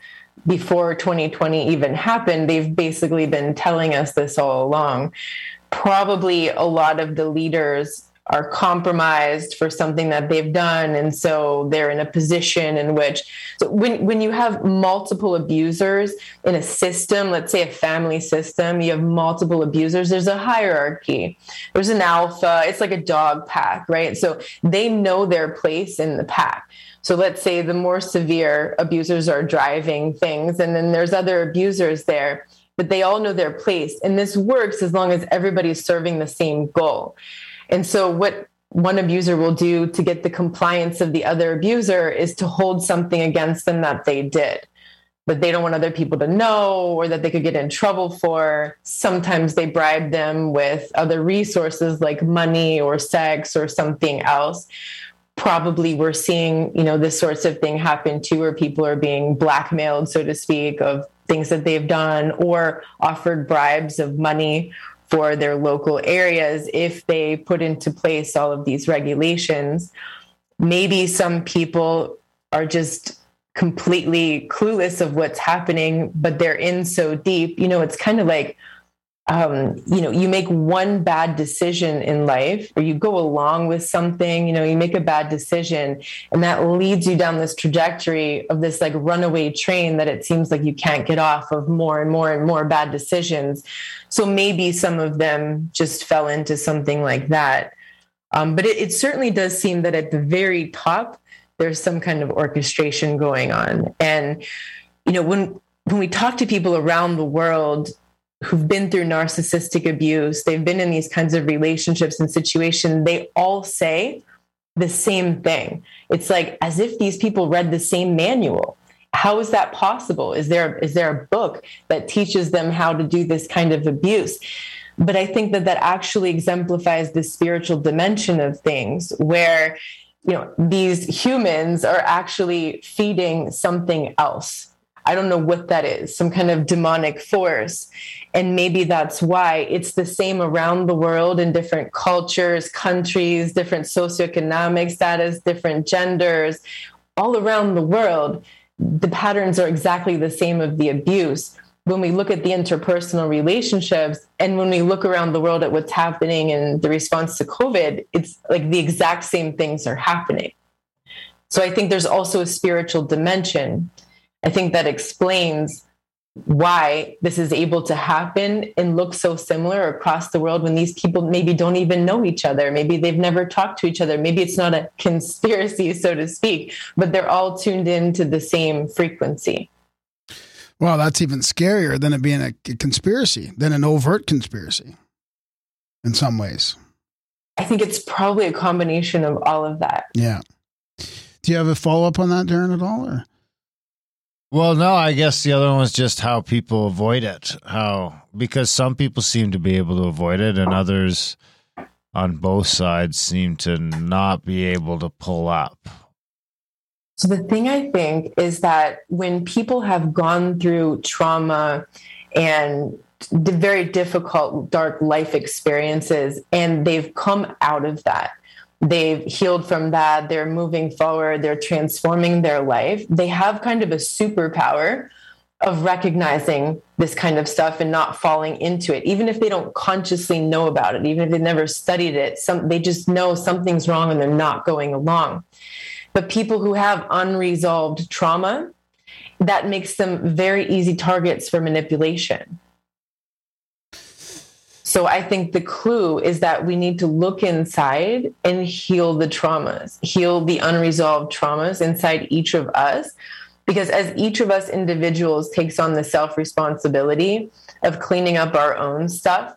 before 2020 even happened, they've basically been telling us this all along. Probably a lot of the leaders are compromised for something that they've done. And so they're in a position in which so when when you have multiple abusers in a system let's say a family system you have multiple abusers there's a hierarchy. There's an alpha it's like a dog pack right? So they know their place in the pack. So let's say the more severe abusers are driving things and then there's other abusers there but they all know their place. And this works as long as everybody's serving the same goal and so, what one abuser will do to get the compliance of the other abuser is to hold something against them that they did, but they don't want other people to know or that they could get in trouble for. Sometimes they bribe them with other resources like money or sex or something else. Probably we're seeing, you know, this sorts of thing happen too, where people are being blackmailed, so to speak, of things that they've done or offered bribes of money for their local areas if they put into place all of these regulations. Maybe some people are just completely clueless of what's happening, but they're in so deep. You know, it's kind of like, um, you know, you make one bad decision in life, or you go along with something, you know, you make a bad decision, and that leads you down this trajectory of this like runaway train that it seems like you can't get off of more and more and more bad decisions. So maybe some of them just fell into something like that. Um, but it, it certainly does seem that at the very top, there's some kind of orchestration going on. And, you know, when when we talk to people around the world who've been through narcissistic abuse, they've been in these kinds of relationships and situations, they all say the same thing. It's like as if these people read the same manual. How is that possible? Is there is there a book that teaches them how to do this kind of abuse? But I think that that actually exemplifies the spiritual dimension of things where you know these humans are actually feeding something else I don't know what that is, some kind of demonic force. And maybe that's why it's the same around the world in different cultures, countries, different socioeconomic status, different genders, all around the world. The patterns are exactly the same of the abuse. When we look at the interpersonal relationships and when we look around the world at what's happening and the response to COVID, it's like the exact same things are happening. So I think there's also a spiritual dimension I think that explains why this is able to happen and look so similar across the world when these people maybe don't even know each other. Maybe they've never talked to each other. Maybe it's not a conspiracy, so to speak, but they're all tuned into the same frequency. Well, that's even scarier than it being a conspiracy, than an overt conspiracy in some ways. I think it's probably a combination of all of that. Yeah. Do you have a follow up on that, Darren, at all? Or? Well, no, I guess the other one was just how people avoid it. How because some people seem to be able to avoid it, and others on both sides seem to not be able to pull up. So the thing I think is that when people have gone through trauma and the very difficult dark life experiences and they've come out of that they've healed from that. They're moving forward. They're transforming their life. They have kind of a superpower of recognizing this kind of stuff and not falling into it even if they don't consciously know about it even if they've never studied it. Some they just know something's wrong and they're not going along. But people who have unresolved trauma that makes them very easy targets for manipulation so I think the clue is that we need to look inside and heal the traumas, heal the unresolved traumas inside each of us. Because as each of us individuals takes on the self responsibility of cleaning up our own stuff,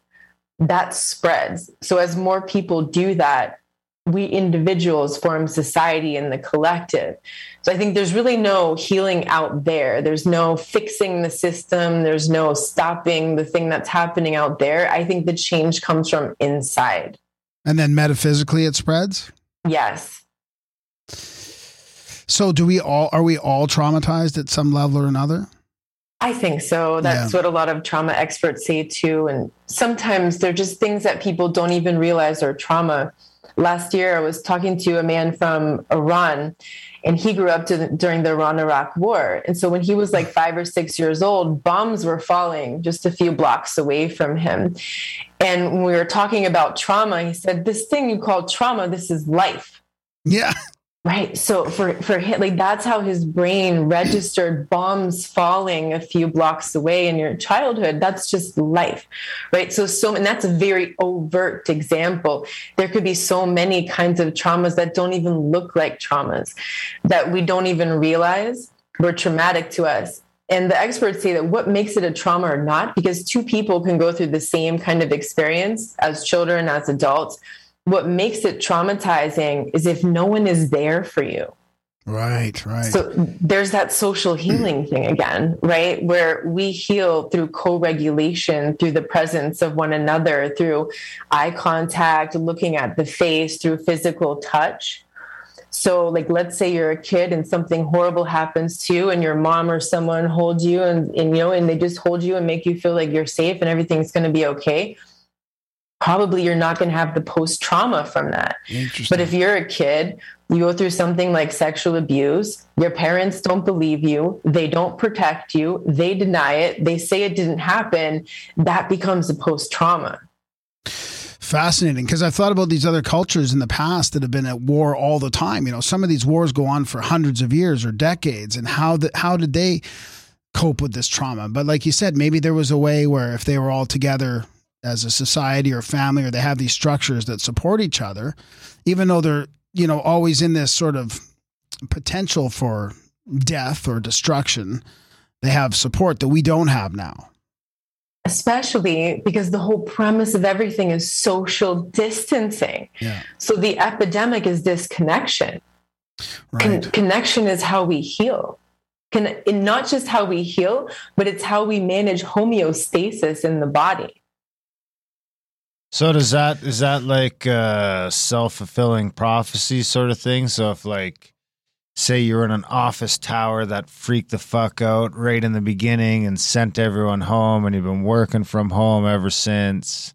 that spreads. So as more people do that, we individuals form society and the collective. So I think there's really no healing out there. There's no fixing the system. There's no stopping the thing that's happening out there. I think the change comes from inside. And then metaphysically it spreads? Yes. So do we all are we all traumatized at some level or another? I think so. That's yeah. what a lot of trauma experts say too. And sometimes they're just things that people don't even realize are trauma last year I was talking to a man from Iran and he grew up the, during the Iran Iraq war. And so when he was like five or six years old, bombs were falling just a few blocks away from him. And when we were talking about trauma, he said, This thing you call trauma, this is life. Yeah. Right. So for for like that's how his brain registered bombs falling a few blocks away in your childhood. That's just life. Right. So so and that's a very overt example. There could be so many kinds of traumas that don't even look like traumas that we don't even realize were traumatic to us. And the experts say that what makes it a trauma or not, because two people can go through the same kind of experience as children, as adults what makes it traumatizing is if no one is there for you. Right, right. So there's that social healing thing again, right? Where we heal through co regulation, through the presence of one another, through eye contact, looking at the face, through physical touch. So, like, let's say you're a kid and something horrible happens to you, and your mom or someone holds you, and, and you know, and they just hold you and make you feel like you're safe and everything's going to be okay probably you're not going to have the post trauma from that. But if you're a kid, you go through something like sexual abuse, your parents don't believe you, they don't protect you, they deny it, they say it didn't happen, that becomes a post trauma. Fascinating because I've thought about these other cultures in the past that have been at war all the time. You know, some of these wars go on for hundreds of years or decades, and how the, how did they cope with this trauma? But like you said, maybe there was a way where if they were all together as a society or family or they have these structures that support each other even though they're you know always in this sort of potential for death or destruction they have support that we don't have now especially because the whole premise of everything is social distancing. Yeah. So the epidemic is disconnection. Con- Right. connection is how we heal. Can and not just how we heal, but it's how we manage homeostasis in the body. So does that is that like uh, a self fulfilling prophecy sort of thing? So if like say you're in an office tower that freaked the fuck out right in the beginning and sent everyone home and you've been working from home ever since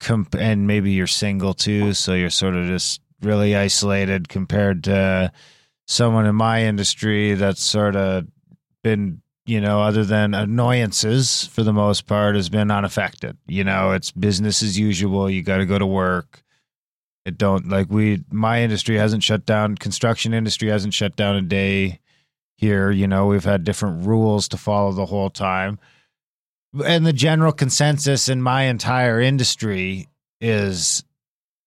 comp- and maybe you're single too, so you're sort of just really isolated compared to someone in my industry that's sort of been you know, other than annoyances for the most part, has been unaffected. You know, it's business as usual. You got to go to work. It don't like we. My industry hasn't shut down. Construction industry hasn't shut down a day here. You know, we've had different rules to follow the whole time, and the general consensus in my entire industry is,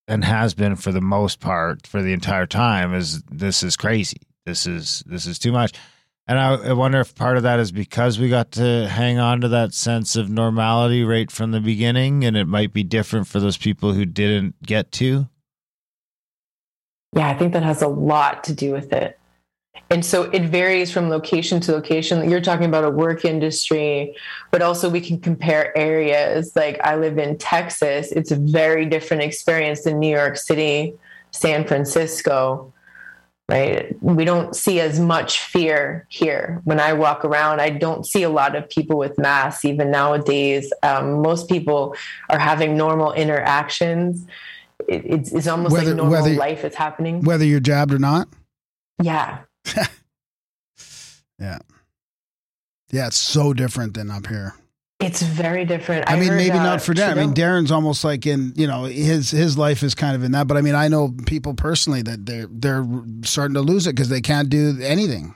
and has been for the most part for the entire time, is this is crazy. This is this is too much. And I, I wonder if part of that is because we got to hang on to that sense of normality right from the beginning, and it might be different for those people who didn't get to. Yeah, I think that has a lot to do with it. And so it varies from location to location. You're talking about a work industry, but also we can compare areas. Like I live in Texas, it's a very different experience than New York City, San Francisco, right? We don't see as much fear here. When I walk around, I don't see a lot of people with masks, even nowadays. Um, most people are having normal interactions. It, it's, it's almost Whether- like normal whether- life is happening. Whether you're jabbed or not. Yeah. Yeah. Yeah, it's so different than up here. It's very different. I, mean, heard, maybe uh, not for Darren. I mean, Darren's almost like in you know his his life is kind of in that. But I mean, I know people personally that they're they're starting to lose it because they can't do anything.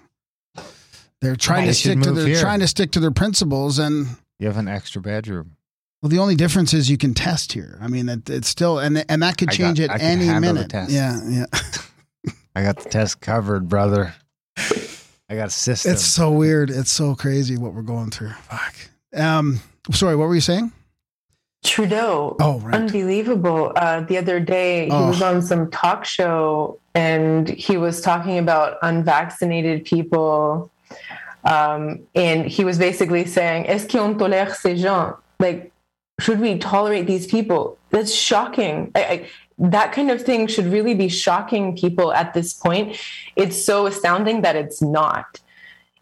They're trying They to stick to move their here. trying to stick to their principles, and You have an extra bedroom. well, the only difference is you can test here. I mean, it, it's still and and that could I got- change I at can any the minute. test. Yeah, yeah. I got the test covered, brother. I got a system. It's so weird. It's so crazy what we're going through. Fuck. Um, sorry, what were you saying? Trudeau. Oh, right. Unbelievable. Uh, the other day, he Oh. was on some talk show and he was talking about unvaccinated people. Um, and he was basically saying, Est-ce qu'on tolère ces gens? Like, should we tolerate these people? That's shocking. I, I, that kind of thing should really be shocking people at this point. It's so astounding that it's not.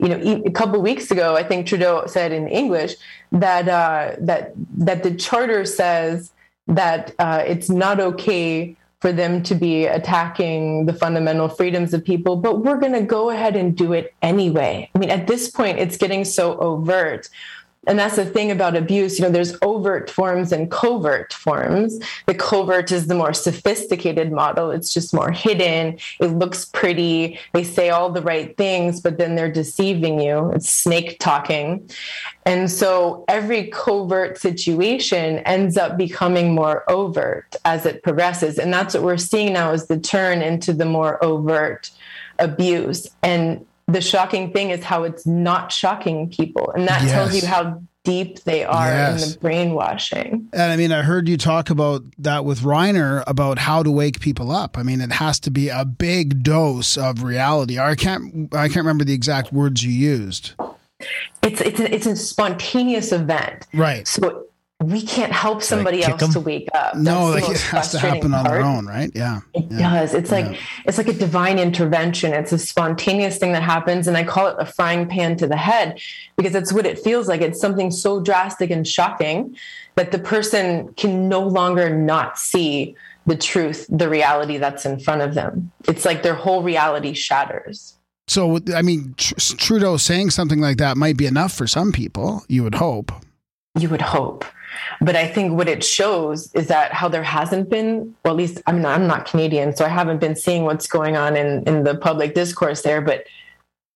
You know, a couple weeks ago, I think Trudeau said in English that uh, that that the charter says that uh, it's not okay for them to be attacking the fundamental freedoms of people, but we're going to go ahead and do it anyway. I mean, at this point, it's getting so overt. And that's the thing about abuse. You know, there's overt forms and covert forms. The covert is the more sophisticated model. It's just more hidden. It looks pretty. They say all the right things, but then they're deceiving you. It's snake talking. And so every covert situation ends up becoming more overt as it progresses. And that's what we're seeing now is the turn into the more overt abuse. And the shocking thing is how it's not shocking people. And that tells you how deep they are Yes. in the brainwashing. And I mean, I heard you talk about that with Reiner about how to wake people up. I mean, it has to be a big dose of reality. I can't, I can't remember the exact words you used. It's it's a, it's a spontaneous event. Right. So we can't help somebody else else 'em? to wake up. No, That's like the it most has to frustrating happen on their own, right? Yeah. It Yeah. does. It's like Yeah. it's like a divine intervention. It's a spontaneous thing that happens, and I call it a frying pan to the head because that's what it feels like. It's something so drastic and shocking that the person can no longer not see the truth, the reality that's in front of them. It's like their whole reality shatters. So, I mean, Trudeau saying something like that might be enough for some people, you would hope. You would hope. But I think what it shows is that how there hasn't been, or at least I'm not, I'm not Canadian, so I haven't been seeing what's going on in, in the public discourse there, but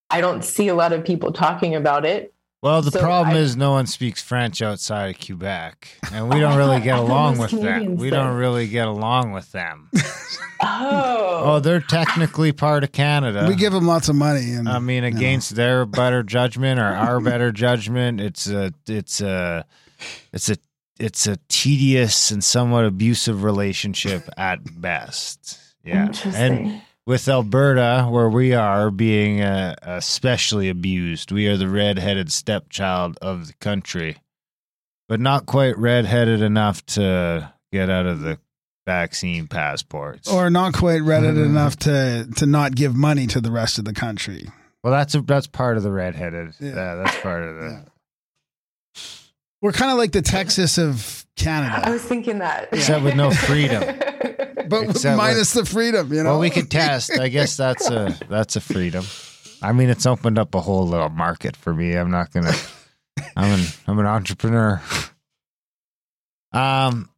I don't see a lot of people talking about it. well, the So problem I- is no one speaks French outside of Quebec, and we don't really get along most with them. Canadians We don't really get along with them. Oh, oh, they're technically part of Canada. we give them lots of money. And, I mean, you know. against their better judgment or our better judgment, it's a it's a it's a it's a tedious and somewhat abusive relationship at best. Yeah, Interesting. and with Alberta, where we are being uh, especially abused, we are the red-headed stepchild of the country, but not quite red-headed enough to get out of the vaccine passports. Or not quite read it Mhm. enough to to not give money to the rest of the country. well, that's a, that's part of the red-headed. Yeah. Yeah, that's part of the. Yeah. We're kind of like the Texas of Canada. I was thinking that. Except with no freedom. but Except minus the freedom. You know, Well, we could test. I guess that's a that's a freedom. I mean, it's opened up a whole little market for me. I'm not gonna. I'm an I'm an entrepreneur. Um,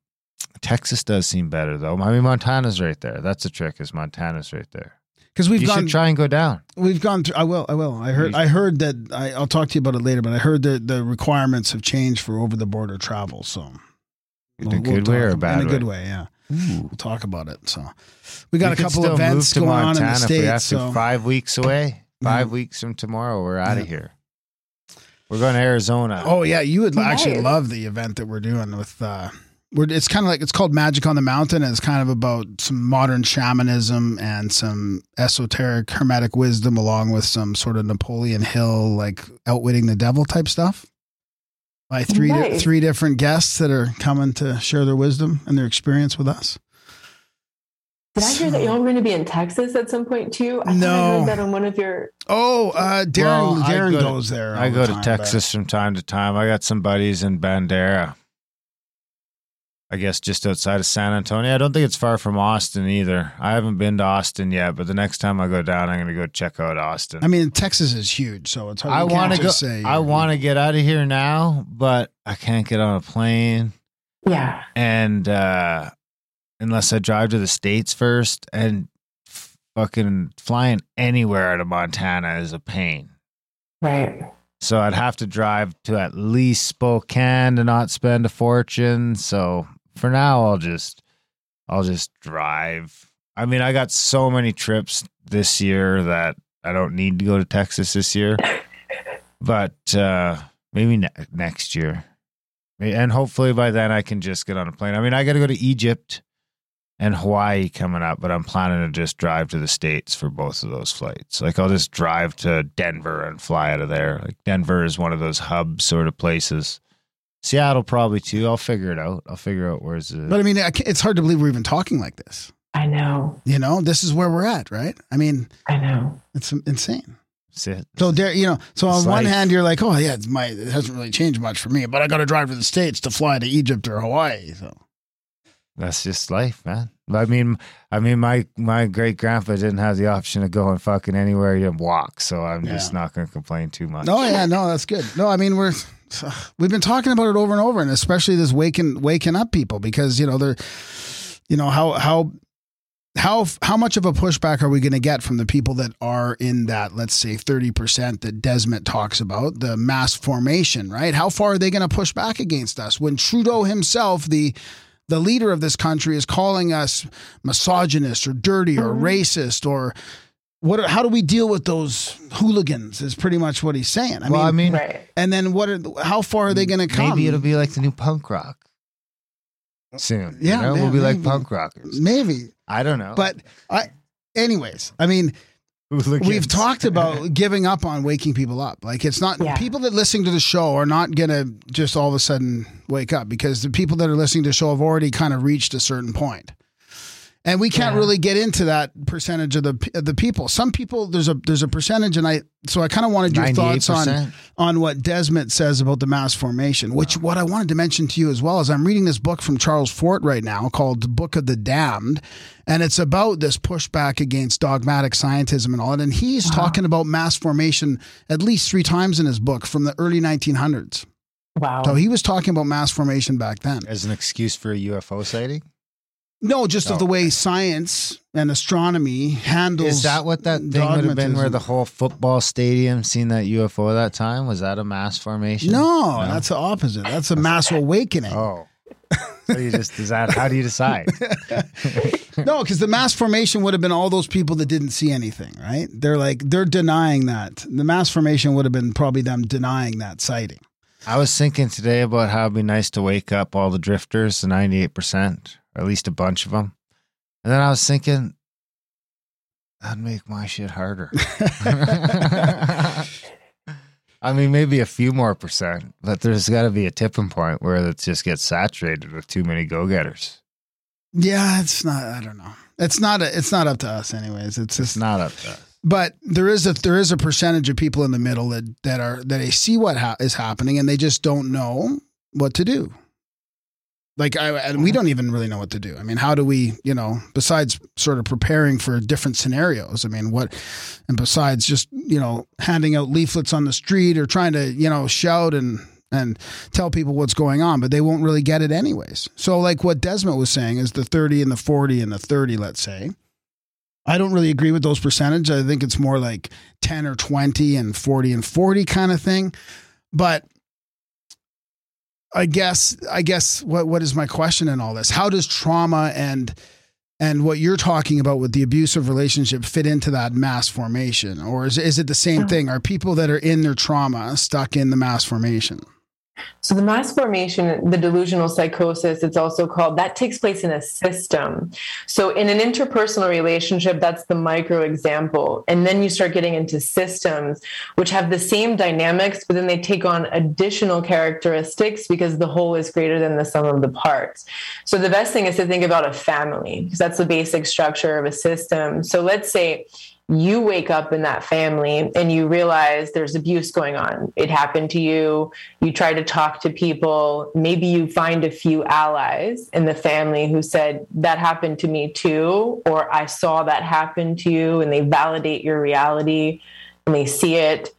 Texas does seem better though. I mean, Montana's right there. That's the trick. Is Montana's right there? Because we've you gone should try and go down. We've gone through. I will. I will. I heard. I heard that. I, I'll talk to you about it later. But I heard that the requirements have changed for over the border travel. So In a good way or a talk- bad In a good way? way. Yeah. We'll talk about it. So we got We a couple events move to going on in the Montana if we have states. So Five weeks away. Five Yeah. weeks from tomorrow, we're out of Yeah. here. We're going to Arizona. oh yeah, you would actually love the event that we're doing with. uh we're, it's kind of like it's called Magic on the Mountain, and it's kind of about some modern shamanism and some esoteric hermetic wisdom, along with some sort of Napoleon Hill, like outwitting the devil type stuff. By three di- three different guests that are coming to share their wisdom and their experience with us. Did I hear that y'all were going to be in Texas at some point too? I thought I No. heard that on one of your. Oh, uh, Darren, Well, Darren go to- goes there. all I the go to time, Texas from time to time. I got some buddies in Bandera. I guess just outside of San Antonio. I don't think it's far from Austin either. I haven't been to Austin yet, but the next time I go down, I'm going to go check out Austin. I mean, Texas is huge, so it's hard. I want to go. Say I want to get out of here now, but I can't get on a plane, Yeah. and uh, unless I drive to the states first, and fucking flying anywhere out of Montana is a pain. Right. So I'd have to drive to at least Spokane to not spend a fortune. So for now, I'll just I'll just drive. I mean, I got so many trips this year that I don't need to go to Texas this year. But uh maybe ne- next year. And hopefully by then I can just get on a plane. I mean, I got to go to Egypt and Hawaii coming up, but I'm planning to just drive to the States for both of those flights. Like I'll just drive to Denver and fly out of there. Like Denver is one of those hub sort of places. Seattle probably too. I'll figure it out. I'll figure out where's the But I mean, I it's hard to believe we're even talking like this. I know. You know, this is where we're at, right? I mean, I know. it's insane. sit. So there, you know, so on It's one life. hand, you're like, oh yeah, it's my it hasn't really changed much for me, but I got to drive to the states to fly to Egypt or Hawaii. So That's just life, man. I mean, I mean, my my great grandpa didn't have the option of going fucking anywhere and walk, so I'm just not going to complain too much. no, yeah, no, that's good. No, I mean we're we've been talking about it over and over, and especially this waking waking up people because you know they're you know how how how how much of a pushback are we going to get from the people that are in that let's say 30% that Desmet talks about the mass formation right? How far are they going to push back against us when Trudeau himself the the leader of this country is calling us misogynist or dirty or mm-hmm. racist or what how do we deal with those hooligans is pretty much what he's saying I well, I mean mean, Right. and then what are how far are they going to come maybe it'll be like the new punk rock soon. Yeah, you know? yeah, we'll be like punk rockers. maybe I don't know, but I anyways I mean Hooligans. We've talked about giving up on waking people up. Like it's not Yeah. people that listen to the show are not gonna just all of a sudden wake up because the people that are listening to the show have already kind of reached a certain point. And we can't Yeah. really get into that percentage of the of the people. Some people there's a there's a percentage, and I so I kind of wanted your thoughts on 98%. on what Desmet says about the mass formation. Which what I wanted to mention to you as well is I'm reading this book from Charles Fort right now called The Book of the Damned, and it's about this pushback against dogmatic scientism and all that. And he's uh-huh. talking about mass formation at least three times in his book from the early 1900s. Wow. So he was talking about mass formation back then. as an excuse for a UFO sighting. No, just of Oh. the way science and astronomy handles. Is that what that thing would have been? Where the whole football stadium seen that UFO that time? Was that a mass formation? No, that's the opposite. That's a mass awakening. Oh, so you just is that? How do you decide? No, because the mass formation would have been all those people that didn't see anything, right? They're like they're denying that. The mass formation would have been probably them denying that sighting. I was thinking today about how it'd be nice to wake up all the drifters, the 98%, or at least a bunch of them. And then I was thinking, that'd make my shit harder. I mean, maybe a few more percent, but there's got to be a tipping point where it just gets saturated with too many go getters. Yeah, it's not. I don't know. It's not. A, it's not up to us, anyways. It's just It's not up to us. but there is a there is a percentage of people in the middle that that are that they see what ha- is happening and they just don't know what to do. Like I and we mm-hmm. don't even really know what to do. I mean, how do we, you know, besides sort of preparing for different scenarios? I mean, what and besides just, you know, handing out leaflets on the street or trying to, you know, shout and and tell people what's going on, but they won't really get it anyways. So like what Desmet was saying is the 30 and the 40 and the 30, let's say. I don't really agree with those percentages. I think it's more like 10 or 20 and 40 and 40 kind of thing. But I guess I guess what what is my question in all this? How does trauma and and what you're talking about with the abusive relationship fit into that mass formation or is is it the same thing? Are people that are in their trauma stuck in the mass formation? So the mass formation, the delusional psychosis, it's also called, that takes place in a system. So in an interpersonal relationship, that's the micro example. And then you start getting into systems which have the same dynamics, but then they take on additional characteristics because the whole is greater than the sum of the parts. So the best thing is to think about a family because that's the basic structure of a system. So let's say you wake up in that family and you realize there's abuse going on. It happened to you. You try to talk to people. Maybe you find a few allies in the family who said, That happened to me too, or I saw that happen to you, and they validate your reality and they see it.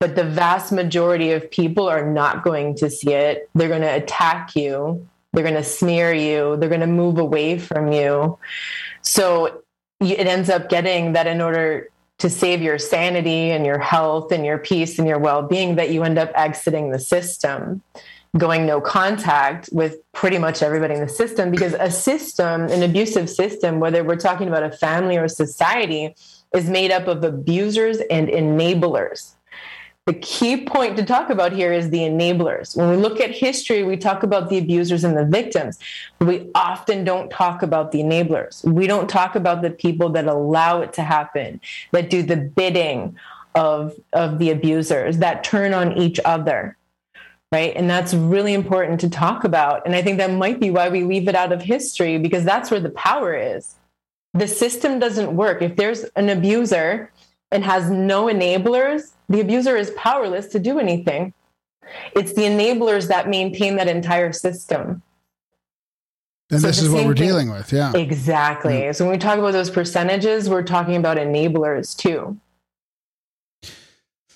But the vast majority of people are not going to see it. They're going to attack you. They're going to smear you. They're going to move away from you. So it ends up getting that in order to save your sanity and your health and your peace and your well-being that you end up exiting the system going no contact with pretty much everybody in the system because a system an abusive system whether we're talking about a family or a society is made up of abusers and enablers the key point to talk about here is the enablers. When we look at history, we talk about the abusers and the victims. We often don't talk about the enablers. We don't talk about the people that allow it to happen, that do the bidding of, of the abusers, that turn on each other. Right. And that's really important to talk about. And I think that might be why we leave it out of history, because that's where the power is. The system doesn't work. If there's an abuser and has no enablers, the abuser is powerless to do anything. It's the enablers that maintain that entire system. And So this is what we're thing- dealing with. Yeah. Exactly. So when we talk about those percentages, we're talking about enablers too.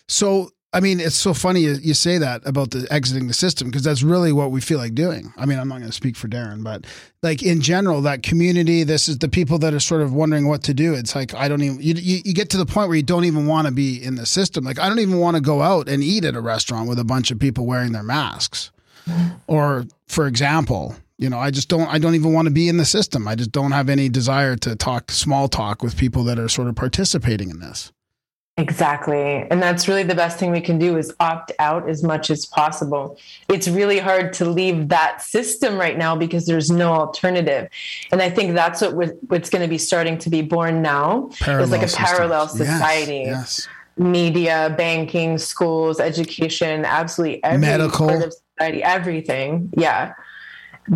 So, I mean, it's so funny you, you say that about the exiting the system because that's really what we feel like doing. I mean, I'm not going to speak for Darren, but like in general, that community, this is the people that are sort of wondering what to do. It's like, I don't even, you, you, you get to the point where you don't even want to be in the system. Like, I don't even want to go out and eat at a restaurant with a bunch of people wearing their masks. Or, for example, you know, I just don't, I don't even want to be in the system. I just don't have any desire to talk small talk with people that are sort of participating in this. Exactly. And that's really the best thing we can do is opt out as much as possible. It's really hard to leave that system right now because there's no alternative. And I think that's what what's going to be starting to be born now is like a systems. parallel Yes, society. yes. Media, banking, schools, education, absolutely every Medical. part of society, everything. Yeah.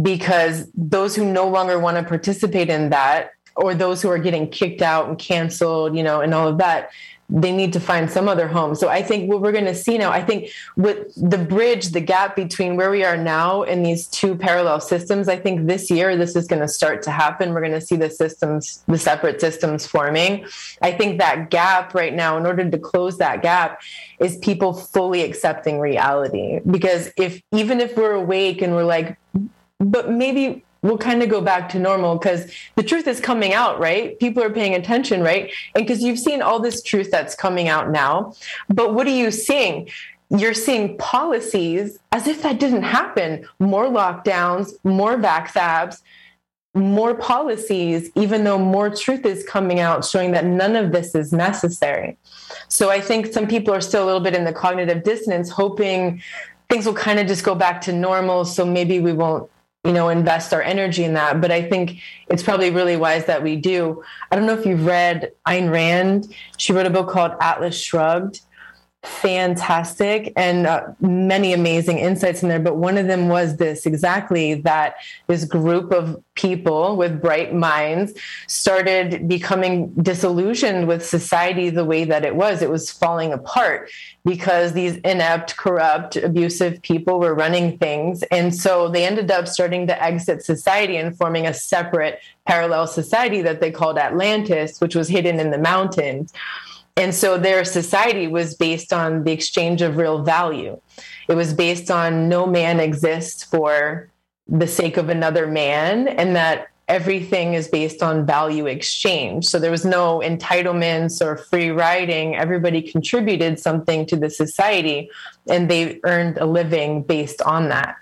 Because those who no longer want to participate in that or those who are getting kicked out and canceled, you know, and all of that, they need to find some other home. So I think what we're going to see now, I think with the bridge, the gap between where we are now and these two parallel systems, I think this year this is going to start to happen. We're going to see the systems, the separate systems forming. I think that gap right now, in order to close that gap, is people fully accepting reality. Because if even if we're awake and we're like, but maybe we'll kind of go back to normal because the truth is coming out, right? People are paying attention, right? And because you've seen all this truth that's coming out now. But what are you seeing? You're seeing policies as if that didn't happen more lockdowns, more vax more policies, even though more truth is coming out showing that none of this is necessary. So I think some people are still a little bit in the cognitive dissonance, hoping things will kind of just go back to normal. So maybe we won't, you know, invest our energy in that. But I think it's probably really wise that we do. I don't know if you've read Ayn Rand. She wrote a book called Atlas Shrugged fantastic and uh, many amazing insights in there. But one of them was this exactly that this group of people with bright minds started becoming disillusioned with society the way that it was. It was falling apart because these inept, corrupt, abusive people were running things. And so they ended up starting to exit society and forming a separate parallel society that they called Atlantis, which was hidden in the mountains. And so their society was based on the exchange of real value. It was based on no man exists for the sake of another man, and that everything is based on value exchange. So there was no entitlements or free riding. Everybody contributed something to the society, and they earned a living based on that.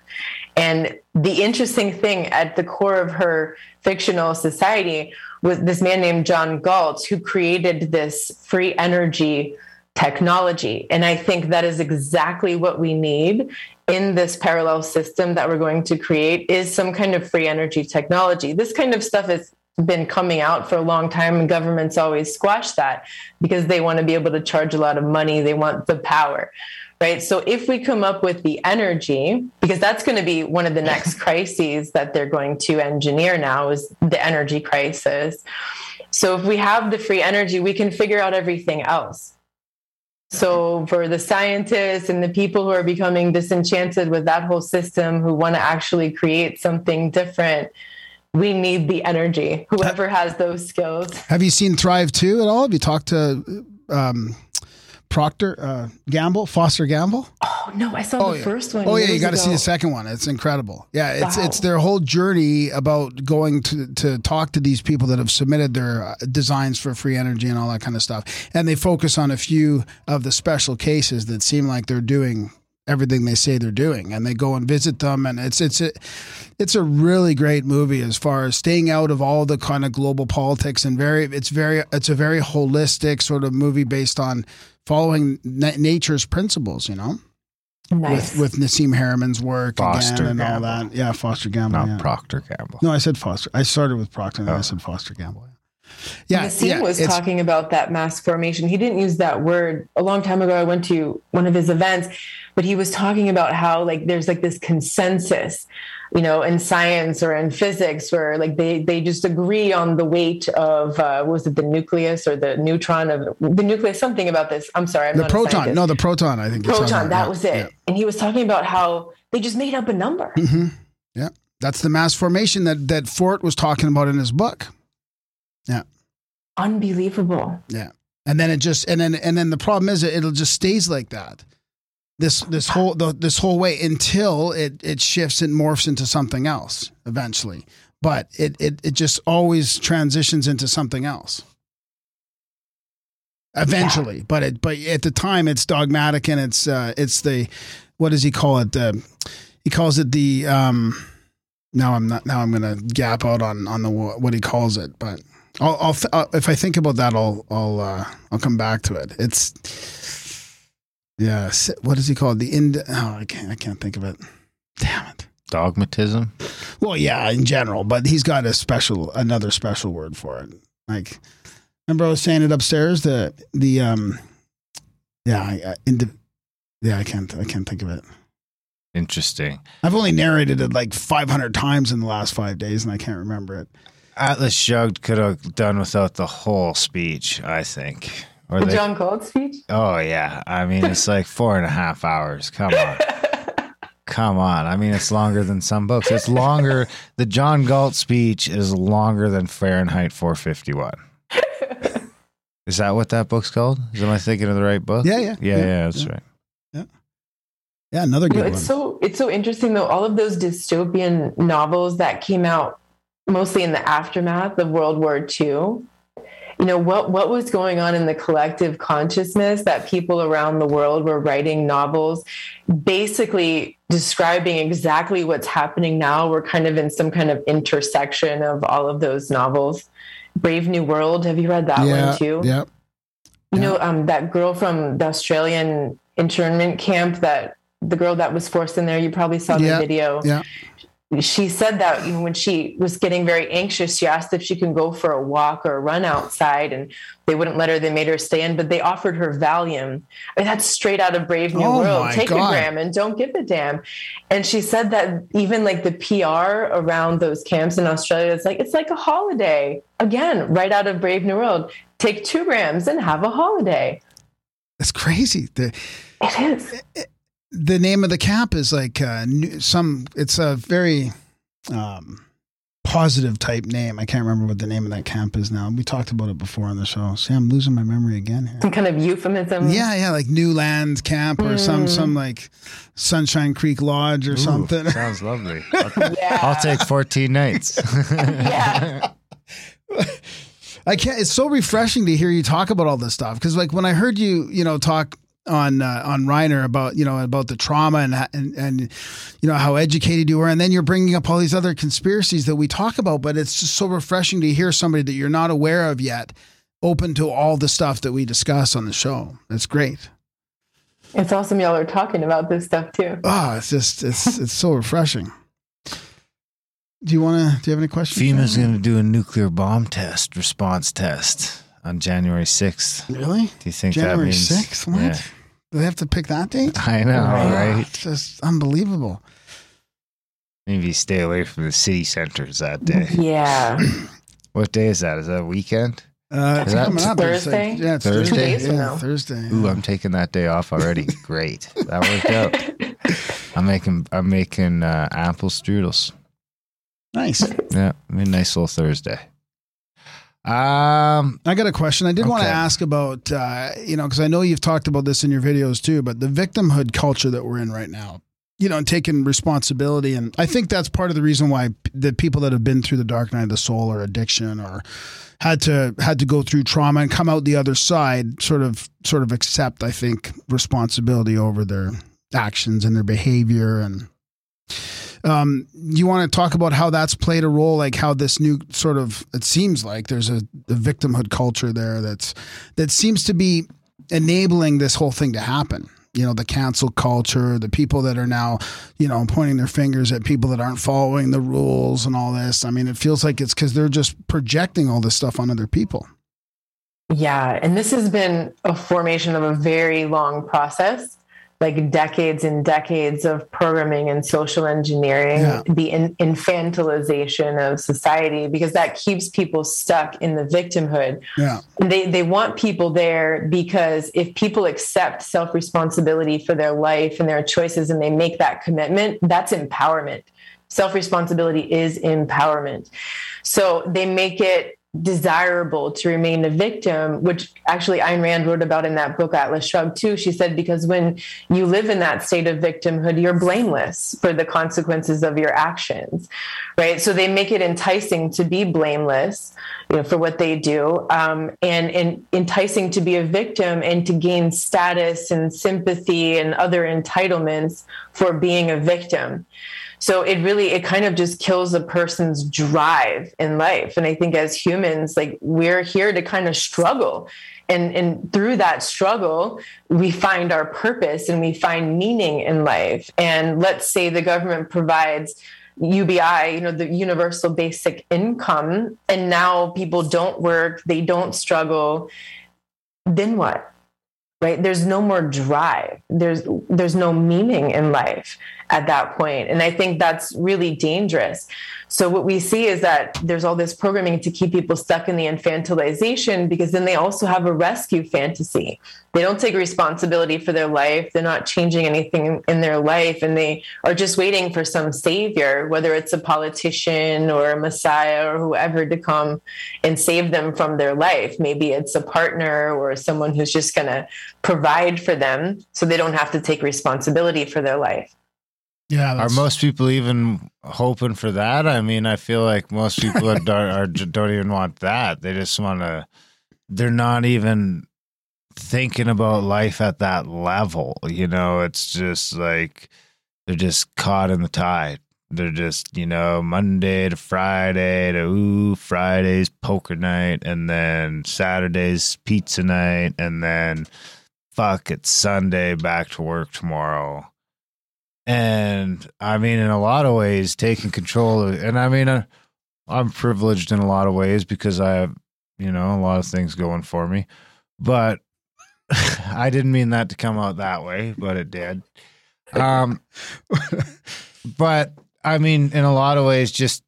And the interesting thing at the core of her fictional society was this man named John Galt who created this free energy technology. And I think that is exactly what we need in this parallel system that we're going to create is some kind of free energy technology. This kind of stuff has been coming out for a long time and governments always squash that because they want to be able to charge a lot of money, they want the power right? So if we come up with the energy, because that's going to be one of the next crises that they're going to engineer now is the energy crisis. So if we have the free energy, we can figure out everything else. So for the scientists and the people who are becoming disenchanted with that whole system who want to actually create something different, we need the energy. Whoever has those skills. Have you seen Thrive 2 at all? Have you talked to um, Procter uh, Gamble, Foster Gamble. Oh no, I saw Oh, the yeah. first one. Oh yeah, you got to see the second one. It's incredible. Yeah, it's Wow. it's their whole journey about going to to talk to these people that have submitted their uh, designs for free energy and all that kind of stuff, and they focus on a few of the special cases that seem like they're doing everything they say they're doing, and they go and visit them, and it's it's a it's a really great movie as far as staying out of all the kind of global politics and very it's very it's a very holistic sort of movie based on following na- nature's principles, you know Nice. with with Nassim Haramein's work Foster again and all that. Yeah, Foster Gamble. Not yeah. Procter Gamble. no, I said Foster. I started with Procter and then I Oh. said Foster Gamble. Yeah, Nassim yeah, was talking about that mass formation. He didn't use that word a long time ago. I went to one of his events, but he was talking about how like there's like this consensus, you know, in science or in physics where like they they just agree on the weight of uh, was it the nucleus or the neutron of the nucleus something about this. I'm sorry, I'm the proton. No, the proton. I think proton. That yeah, was it. yeah. And he was talking about how they just made up a number. Mhm. Yeah, that's the mass formation that that Fort was talking about in his book. Yeah, unbelievable. Yeah, and then it just and then and then the problem is it, it'll just stays like that. This this whole the, this whole way until it it shifts and morphs into something else eventually. But it it it just always transitions into something else. Eventually, but it but at the time it's dogmatic and it's uh it's the what does he call it? Uh, he calls it the um. Now I'm not. Now I'm gonna gap out on on the what he calls it, but I'll, I'll th- uh, if I think about that, I'll I'll uh, I'll come back to it. It's yeah. What is he called? The ind? Oh, I can't. I can't think of it. Damn it. Dogmatism. Well, yeah, in general, but he's got a special, another special word for it. Like, remember I was saying it upstairs. The the um, yeah, I, I, indi- yeah, I can't. I can't think of it. Interesting. I've only narrated it like 500 times in the last five days, and I can't remember it. Atlas Shrugged could have done without the whole speech, I think. Or The they, John Galt speech. oh yeah, I mean it's like four and a half hours. Come on, come on. I mean it's longer than some books. It's longer. The John Galt speech is longer than Fahrenheit 451. Is that what that book's called? Is am I thinking of the right book? Yeah, yeah, yeah, yeah, yeah. that's yeah. right. Yeah, Yeah, another You know, good it's one. so it's so interesting though. All of those dystopian novels that came out mostly in the aftermath of World War II. You know what what was going on in the collective consciousness that people around the world were writing novels, basically describing exactly what's happening now. We're kind of in some kind of intersection of all of those novels. Brave New World. Have you read that yeah, one too? yeah. You know, um, that girl from the Australian internment camp that the girl that was forced in there. You probably saw the Yeah, video. yeah. She said that you know, when she was getting very anxious, she asked if she can go for a walk or a run outside, and they wouldn't let her. They made her stay in, but they offered her Valium. I mean, that's straight out of Brave New Oh World. Take God. a gram and don't give a damn. And she said that even like the PR around those camps in Australia, it's like it's like a holiday. Again, right out of Brave New World. Take two grams and have a holiday. That's crazy. The It is. The name of the camp is like uh, some. It's a very um, positive type name. I can't remember what the name of that camp is now. We talked about it before on the show. See, I'm losing my memory again here. Some kind of euphemism. Yeah, yeah, like New Land Camp or some Mm. some like Sunshine Creek Lodge or Ooh, something. Sounds lovely. I'll, Yeah. I'll take 14 nights. Yeah. I can't. It's so refreshing to hear you talk about all this stuff because, like, when I heard you, you know, talk on uh, on Reiner about you know about the trauma and and and you know how educated you were, and then you're bringing up all these other conspiracies that we talk about, but it's just so refreshing to hear somebody that you're not aware of yet open to all the stuff that we discuss on the show. That's great. It's awesome y'all are talking about this stuff too. Oh, it's just it's it's so refreshing. Do you want to? Do you have any questions? FEMA's John? going to do a nuclear bomb test, response test on January 6th. really Do you think January that means? sixth. What? Yeah. Do they have to pick that date? I know, Right. right? It's just unbelievable. Maybe stay away from the city centers that day. Yeah. What day is that? Is that a weekend? Uh, it's Is that coming up. It's like- Thursday? yeah, it's Thursday? Thursday. Two days yeah, now. Thursday. Ooh, I'm taking that day off already. Great, that worked out. I'm making I'm making uh, apple strudels. nice. Yeah, I mean, nice little Thursday. Um, I got a question. I did want to ask about, uh, you know, because I know you've talked about this in your videos too, but the victimhood culture that we're in right now, you know, and taking responsibility. And I think that's part of the reason why the people that have been through the dark night of the soul or addiction or had to had to go through trauma and come out the other side sort of sort of accept i think responsibility over their actions and their behavior and um, you want to talk about how that's played a role, like how this new sort of it seems like there's a, a victimhood culture there that's that seems to be enabling this whole thing to happen. You know, the cancel culture, the people that are now, you know, pointing their fingers at people that aren't following the rules and all this. I mean, it feels like it's because they're just projecting all this stuff on other people. Yeah. And this has been a formation of a very long process, like decades and decades of programming and social engineering, Yeah. the in- infantilization of society, because that keeps people stuck in the victimhood. Yeah. And they, they want people there because if people accept self responsibility for their life and their choices and they make that commitment, that's empowerment. Self responsibility is empowerment. So they make it desirable to remain a victim, which actually Ayn Rand wrote about in that book, Atlas Shrugged, too. She said, because when you live in that state of victimhood, you're blameless for the consequences of your actions, right? So they make it enticing to be blameless you know, for what they do um, and, and enticing to be a victim and to gain status and sympathy and other entitlements for being a victim so it really it kind of just kills a person's drive in life and i think as humans like we're here to kind of struggle and and through that struggle we find our purpose and we find meaning in life and let's say the government provides UBI, you know, the universal basic income, and now people don't work, they don't struggle, then what? Right? There's no more drive. There's there's no meaning in life at that point. And I think that's really dangerous. So what we see is that there's all this programming to keep people stuck in the infantilization because then they also have a rescue fantasy. They don't take responsibility for their life. They're not changing anything in their life and they are just waiting for some savior, whether it's a politician or a messiah or whoever to come and save them from their life. Maybe it's a partner or someone who's just going to provide for them so they don't have to take responsibility for their life. Yeah. Are most people even hoping for that? I mean, I feel like most people are, are, don't even want that. They just want to. They're not even thinking about life at that level. You know, it's just like they're just caught in the tide. They're just you know Monday to Friday to ooh Friday's poker night, and then Saturday's pizza night, and then fuck it's Sunday back to work tomorrow and I mean, in a lot of ways, taking control of, and I mean, uh, I'm privileged in a lot of ways because I have, you know, a lot of things going for me, but I didn't mean that to come out that way, but it did. Um, but I mean, in a lot of ways, just,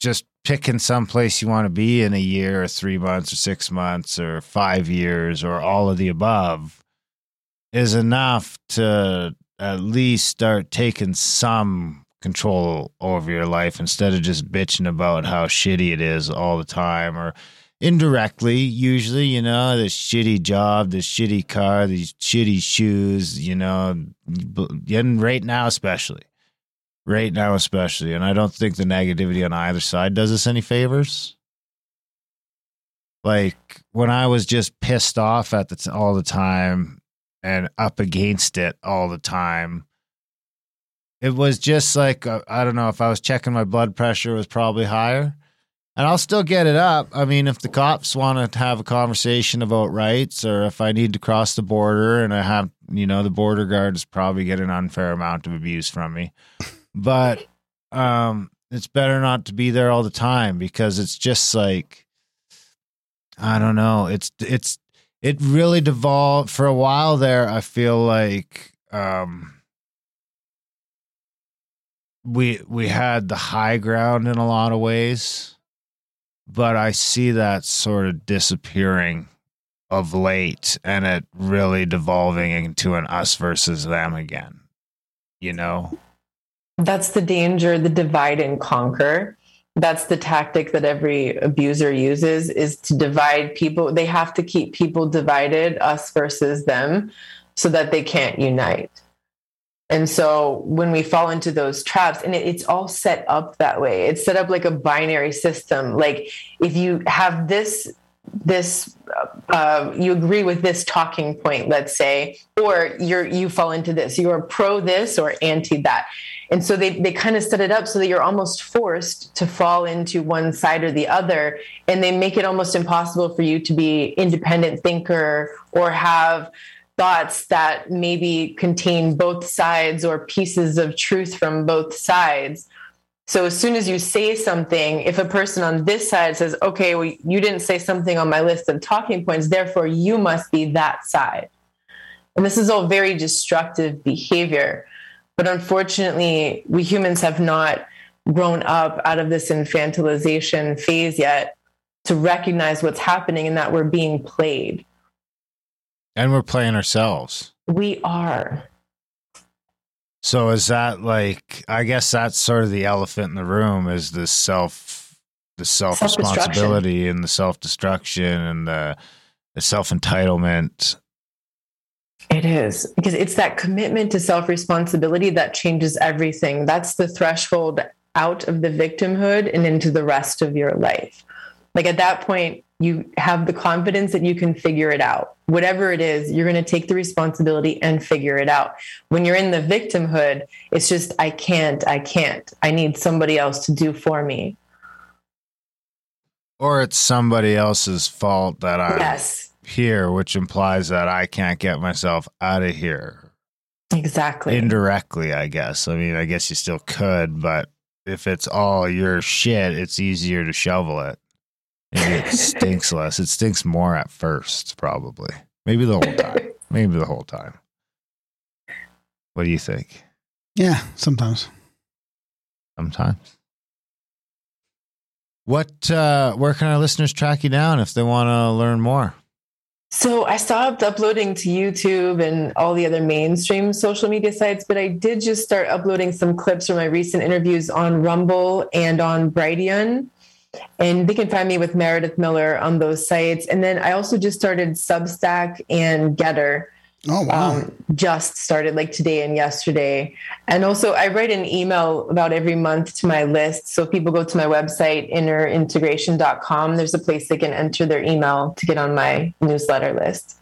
just picking some place you want to be in a year or three months or six months or five years or all of the above is enough to at least start taking some control over your life instead of just bitching about how shitty it is all the time or indirectly usually you know this shitty job this shitty car these shitty shoes you know and right now especially right now especially and i don't think the negativity on either side does us any favors. Like when i was just pissed off at the t- all the time and up against it all the time. It was just like uh, i don't know if i was checking my blood pressure it was probably higher. And i'll still get it up. I mean if the cops want to have a conversation about rights or if i need to cross the border and i have you know the border guard is probably get an unfair amount of abuse from me. But um it's better not to be there all the time because it's just like i don't know. It's it's it really devolved for a while there i feel like um we we had the high ground in a lot of ways but i see that sort of disappearing of late and it really devolving into an us versus them again you know That's the danger, the divide and conquer. That's the tactic that every abuser uses is to divide people. They have to keep people divided, us versus them, so that they can't unite. And so when we fall into those traps, and it, it's all set up that way, it's set up like a binary system. Like if you have this, this, uh, you agree with this talking point, let's say, or you're you fall into this, you're pro this or anti that. And so they, they kind of set it up so that you're almost forced to fall into one side or the other. And they make it almost impossible for you to be independent thinker or have thoughts that maybe contain both sides or pieces of truth from both sides. So as soon as you say something, if a person on this side says, okay, well, you didn't say something on my list of talking points, therefore you must be that side. And this is all very destructive behavior. But unfortunately, we humans have not grown up out of this infantilization phase yet to recognize what's happening and that we're being played. and we're playing ourselves We are. So is that like I guess that's sort of the elephant in the room is the self the self responsibility and the self destruction and the the self entitlement. It is because it's that commitment to self responsibility that changes everything. That's the threshold out of the victimhood and into the rest of your life. Like at that point, you have the confidence that you can figure it out. Whatever it is, you're going to take the responsibility and figure it out. When you're in the victimhood, it's just, I can't, I can't. I need somebody else to do for me. Or it's somebody else's fault that I'm Yes, here, which implies that I can't get myself out of here. exactly. Indirectly, I guess. I mean, I guess you still could, but if it's all your shit, it's easier to shovel it. Maybe it stinks less. It stinks more at first, probably. Maybe the whole time. Maybe the whole time. What do you think? Yeah, sometimes. Sometimes. What uh where can our listeners track you down if they want to learn more? So I stopped uploading to YouTube and all the other mainstream social media sites, but I did just start uploading some clips from my recent interviews on Rumble and on Brighteon. And they can find me with Meredith Miller on those sites. And then I also just started Substack and GETTR. Oh wow. Um, just started like today and yesterday. And also, I write an email about every month to my list. So if people go to my website, innerintegration.com, there's a place they can enter their email to get on my newsletter list.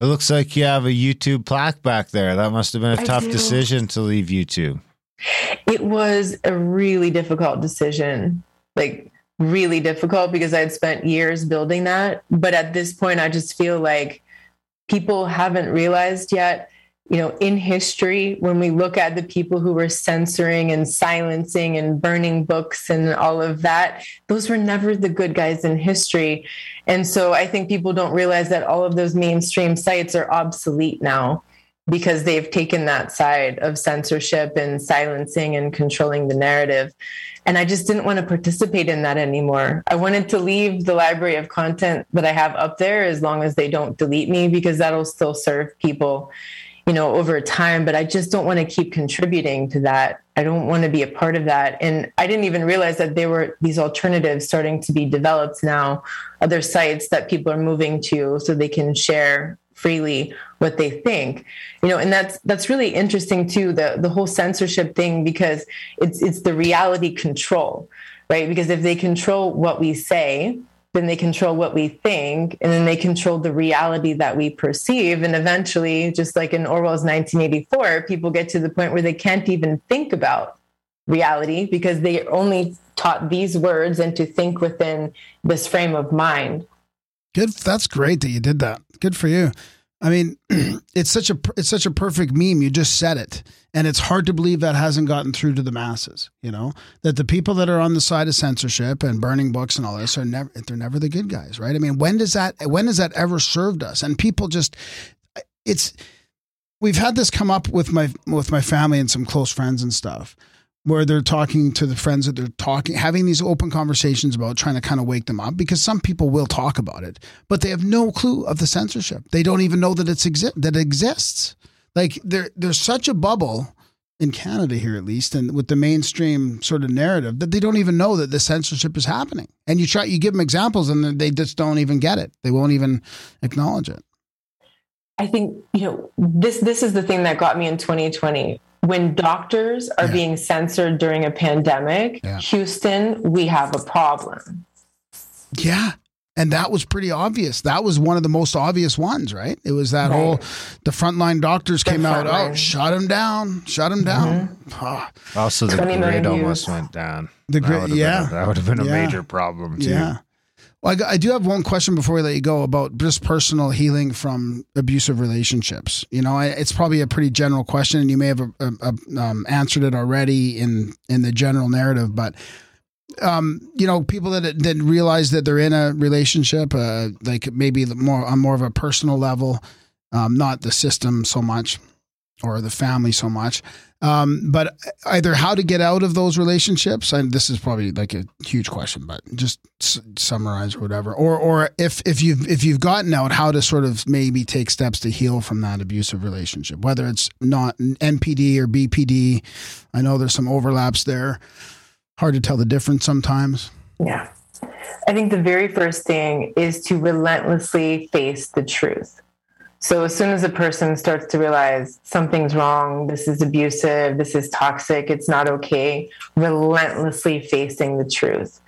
It looks like you have a YouTube plaque back there. That must have been a I tough do. decision to leave YouTube. It was a really difficult decision, like really difficult because I had spent years building that. But at this point, I just feel like people haven't realized yet you know, in history, when we look at the people who were censoring and silencing and burning books and all of that, those were never the good guys in history. And so I think people don't realize that all of those mainstream sites are obsolete now because they've taken that side of censorship and silencing and controlling the narrative. And I just didn't want to participate in that anymore. I wanted to leave the library of content that I have up there as long as they don't delete me because that'll still serve people you know over time but i just don't want to keep contributing to that i don't want to be a part of that and i didn't even realize that there were these alternatives starting to be developed now other sites that people are moving to so they can share freely what they think. You know and that's that's really interesting too the the whole censorship thing because it's it's the reality control right? Because if they control what we say then they control what we think and then they control the reality that we perceive. And eventually just like in orwell's 1984 people get to the point where they can't even think about reality because they only taught these words and to think within this frame of mind good that's great that you did that good for you I mean, it's such a it's such a perfect meme. You just said it, and it's hard to believe that hasn't gotten through to the masses. You know that the people that are on the side of censorship and burning books and all this are never they're never the good guys, right? I mean, when does that when has that ever served us? And people just it's we've had this come up with my with my family and some close friends and stuff where they're talking to the friends that they're talking, having these open conversations about trying to kind of wake them up because some people will talk about it, but they have no clue of the censorship. They don't even know that it's exi- that it exists. Like there, there's such a bubble in Canada here, at least, and with the mainstream sort of narrative that they don't even know that the censorship is happening. And you try, you give them examples, and they just don't even get it. They won't even acknowledge it. I think you know this. This is the thing that got me in 2020 when doctors are yeah. being censored during a pandemic, yeah. Houston, we have a problem. Yeah. And that was pretty obvious. That was one of the most obvious ones, right? It was that right. whole the frontline doctors the came out, line. oh, shut him down, shut him down. Mm-hmm. Oh. Also, the grid almost went down. The grid, yeah, a, that would have been a yeah. major problem too. Yeah. Well, I, I, do have one question before we let you go about just personal healing from abusive relationships. You know, I, it's probably a pretty general question, and you may have a, a, um, answered it already in in the general narrative. But um, you know, people that that realize that they're in a relationship, uh, like maybe more on more of a personal level, um, not the system so much or the family so much. Um, but either how to get out of those relationships, and this is probably like a huge question, but just s- summarize or whatever, or or if if you've if you've gotten out, how to sort of maybe take steps to heal from that abusive relationship, whether it's not NPD or BPD. I know there's some overlaps there. Hard to tell the difference sometimes. Yeah. I think the very first thing is to relentlessly face the truth. So as soon as a person starts to realize something's wrong, this is abusive, this is toxic, it's not okay, relentlessly facing the truth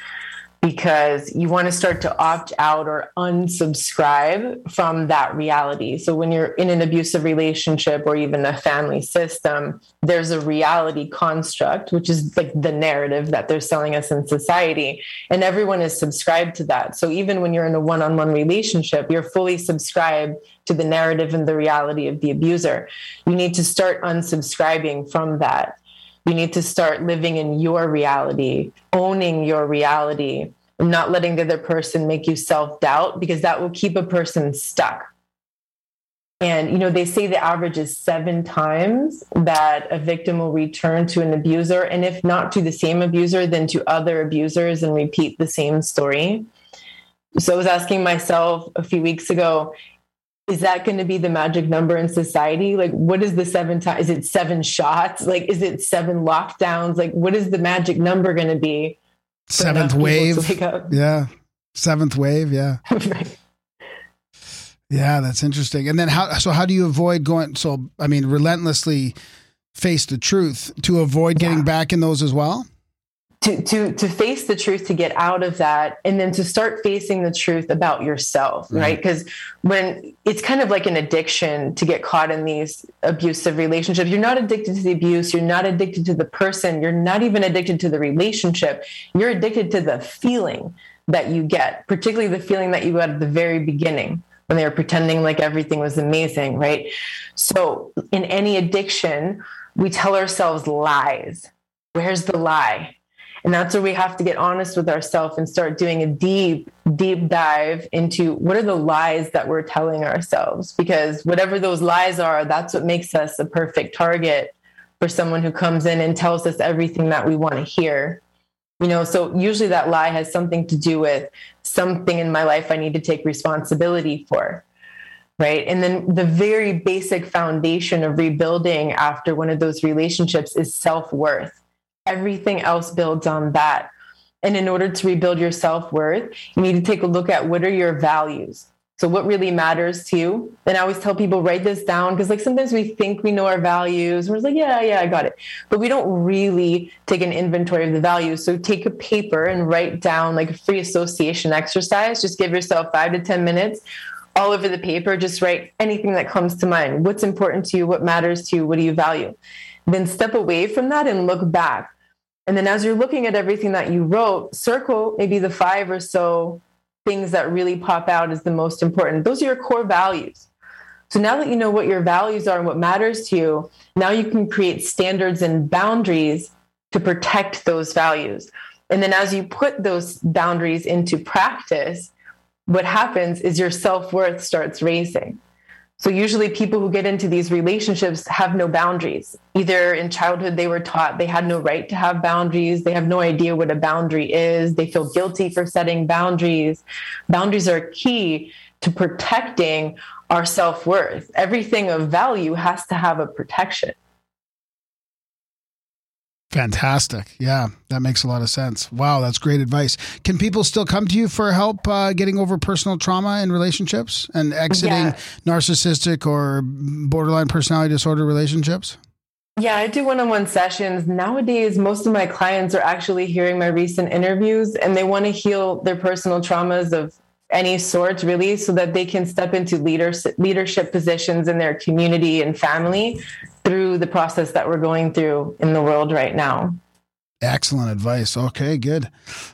because you want to start to opt out or unsubscribe from that reality. So when you're in an abusive relationship or even a family system, there's a reality construct, which is like the narrative that they're selling us in society. And everyone is subscribed to that. So even when you're in a one on one relationship, you're fully subscribed to the narrative and the reality of the abuser. You need to start unsubscribing from that you need to start living in your reality, owning your reality, not letting the other person make you self doubt because that will keep a person stuck. And, you know, they say the average is seven times that a victim will return to an abuser. And if not to the same abuser, then to other abusers and repeat the same story. So I was asking myself a few weeks ago, is that going to be the magic number in society? Like, what is the seven times? Is it seven shots? Like, is it seven lockdowns? Like, what is the magic number going to be? Seventh wave. Yeah. Seventh wave. Yeah. right. Yeah, that's interesting. And then how, so how do you avoid going, so, I mean, relentlessly face the truth to avoid getting yeah. back in those as well? To to to face the truth to get out of that and then to start facing the truth about yourself mm-hmm. right because when it's kind of like an addiction to get caught in these abusive relationships you're not addicted to the abuse you're not addicted to the person you're not even addicted to the relationship you're addicted to the feeling that you get particularly the feeling that you got at the very beginning when they were pretending like everything was amazing, right? So in any addiction, we tell ourselves lies. Where's the lie? And that's where we have to get honest with ourselves and start doing a deep, deep dive into what are the lies that we're telling ourselves. Because whatever those lies are, that's what makes us a perfect target for someone who comes in and tells us everything that we want to hear. You know, so usually that lie has something to do with something in my life I need to take responsibility for. Right. And then the very basic foundation of rebuilding after one of those relationships is self worth everything else builds on that. And in order to rebuild your self worth, you need to take a look at what are your values. So, what really matters to you? And I always tell people, write this down because, like, sometimes we think we know our values. We're like, yeah, yeah, I got it. But we don't really take an inventory of the values. So, take a paper and write down like a free association exercise. Just give yourself five to 10 minutes all over the paper. Just write anything that comes to mind. What's important to you? What matters to you? What do you value? Then step away from that and look back. And then as you're looking at everything that you wrote, circle maybe the five or so things that really pop out as the most important. Those are your core values. So now that you know what your values are and what matters to you, now you can create standards and boundaries to protect those values. And then as you put those boundaries into practice, what happens is your self worth starts raising. So usually people who get into these relationships have no boundaries. Either in childhood they were taught they had no right to have boundaries, they have no idea what a boundary is, they feel guilty for setting boundaries. Boundaries are key to protecting our self-worth. Everything of value has to have a protection. Fantastic. Yeah, that makes a lot of sense. Wow, that's great advice. Can people still come to you for help uh, getting over personal trauma in relationships and exiting Yeah. narcissistic or borderline personality disorder relationships? Yeah, I do one on one sessions. Nowadays, most of my clients are actually hearing my recent interviews and they want to heal their personal traumas of any sort, really, so that they can step into leadership, leadership positions in their community and family through the process that we're going through in the world right now. Excellent advice. Okay, good.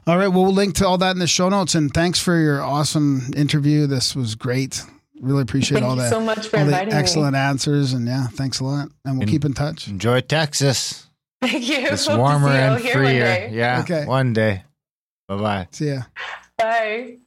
All right, well, we'll link to all that in the show notes. And thanks for your awesome interview. This was great. Really appreciate Thank all you that. so much for all the inviting me. excellent answers. And yeah, thanks a lot. And we'll And- keep in touch. Enjoy Texas. Thank you. It's Hope to warmer see you and here one freer. Yeah. Okay. One day. Bye bye. See ya. Bye.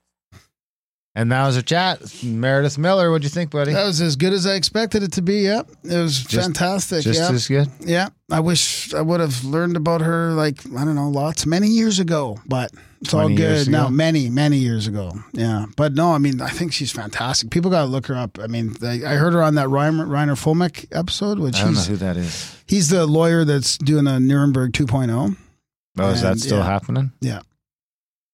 And that was our chat. Meredith Miller, what'd you think, buddy? That was as good as I expected it to be. Yep. It was Just- fantastic. Just yeah. as good. yeah. I wish I would have learned about her like, I don't know, lots, many years ago, but it's all good. No, ago? many, many years ago. Yeah. But no, I mean, I think she's fantastic. People got to look her up. I mean, I I heard her on that Reiner, Reiner Fuellmich episode, which I don't know he's, who that is. he's the lawyer that's doing a Nuremberg 2.0. Oh, is that still yeah. happening? Yeah.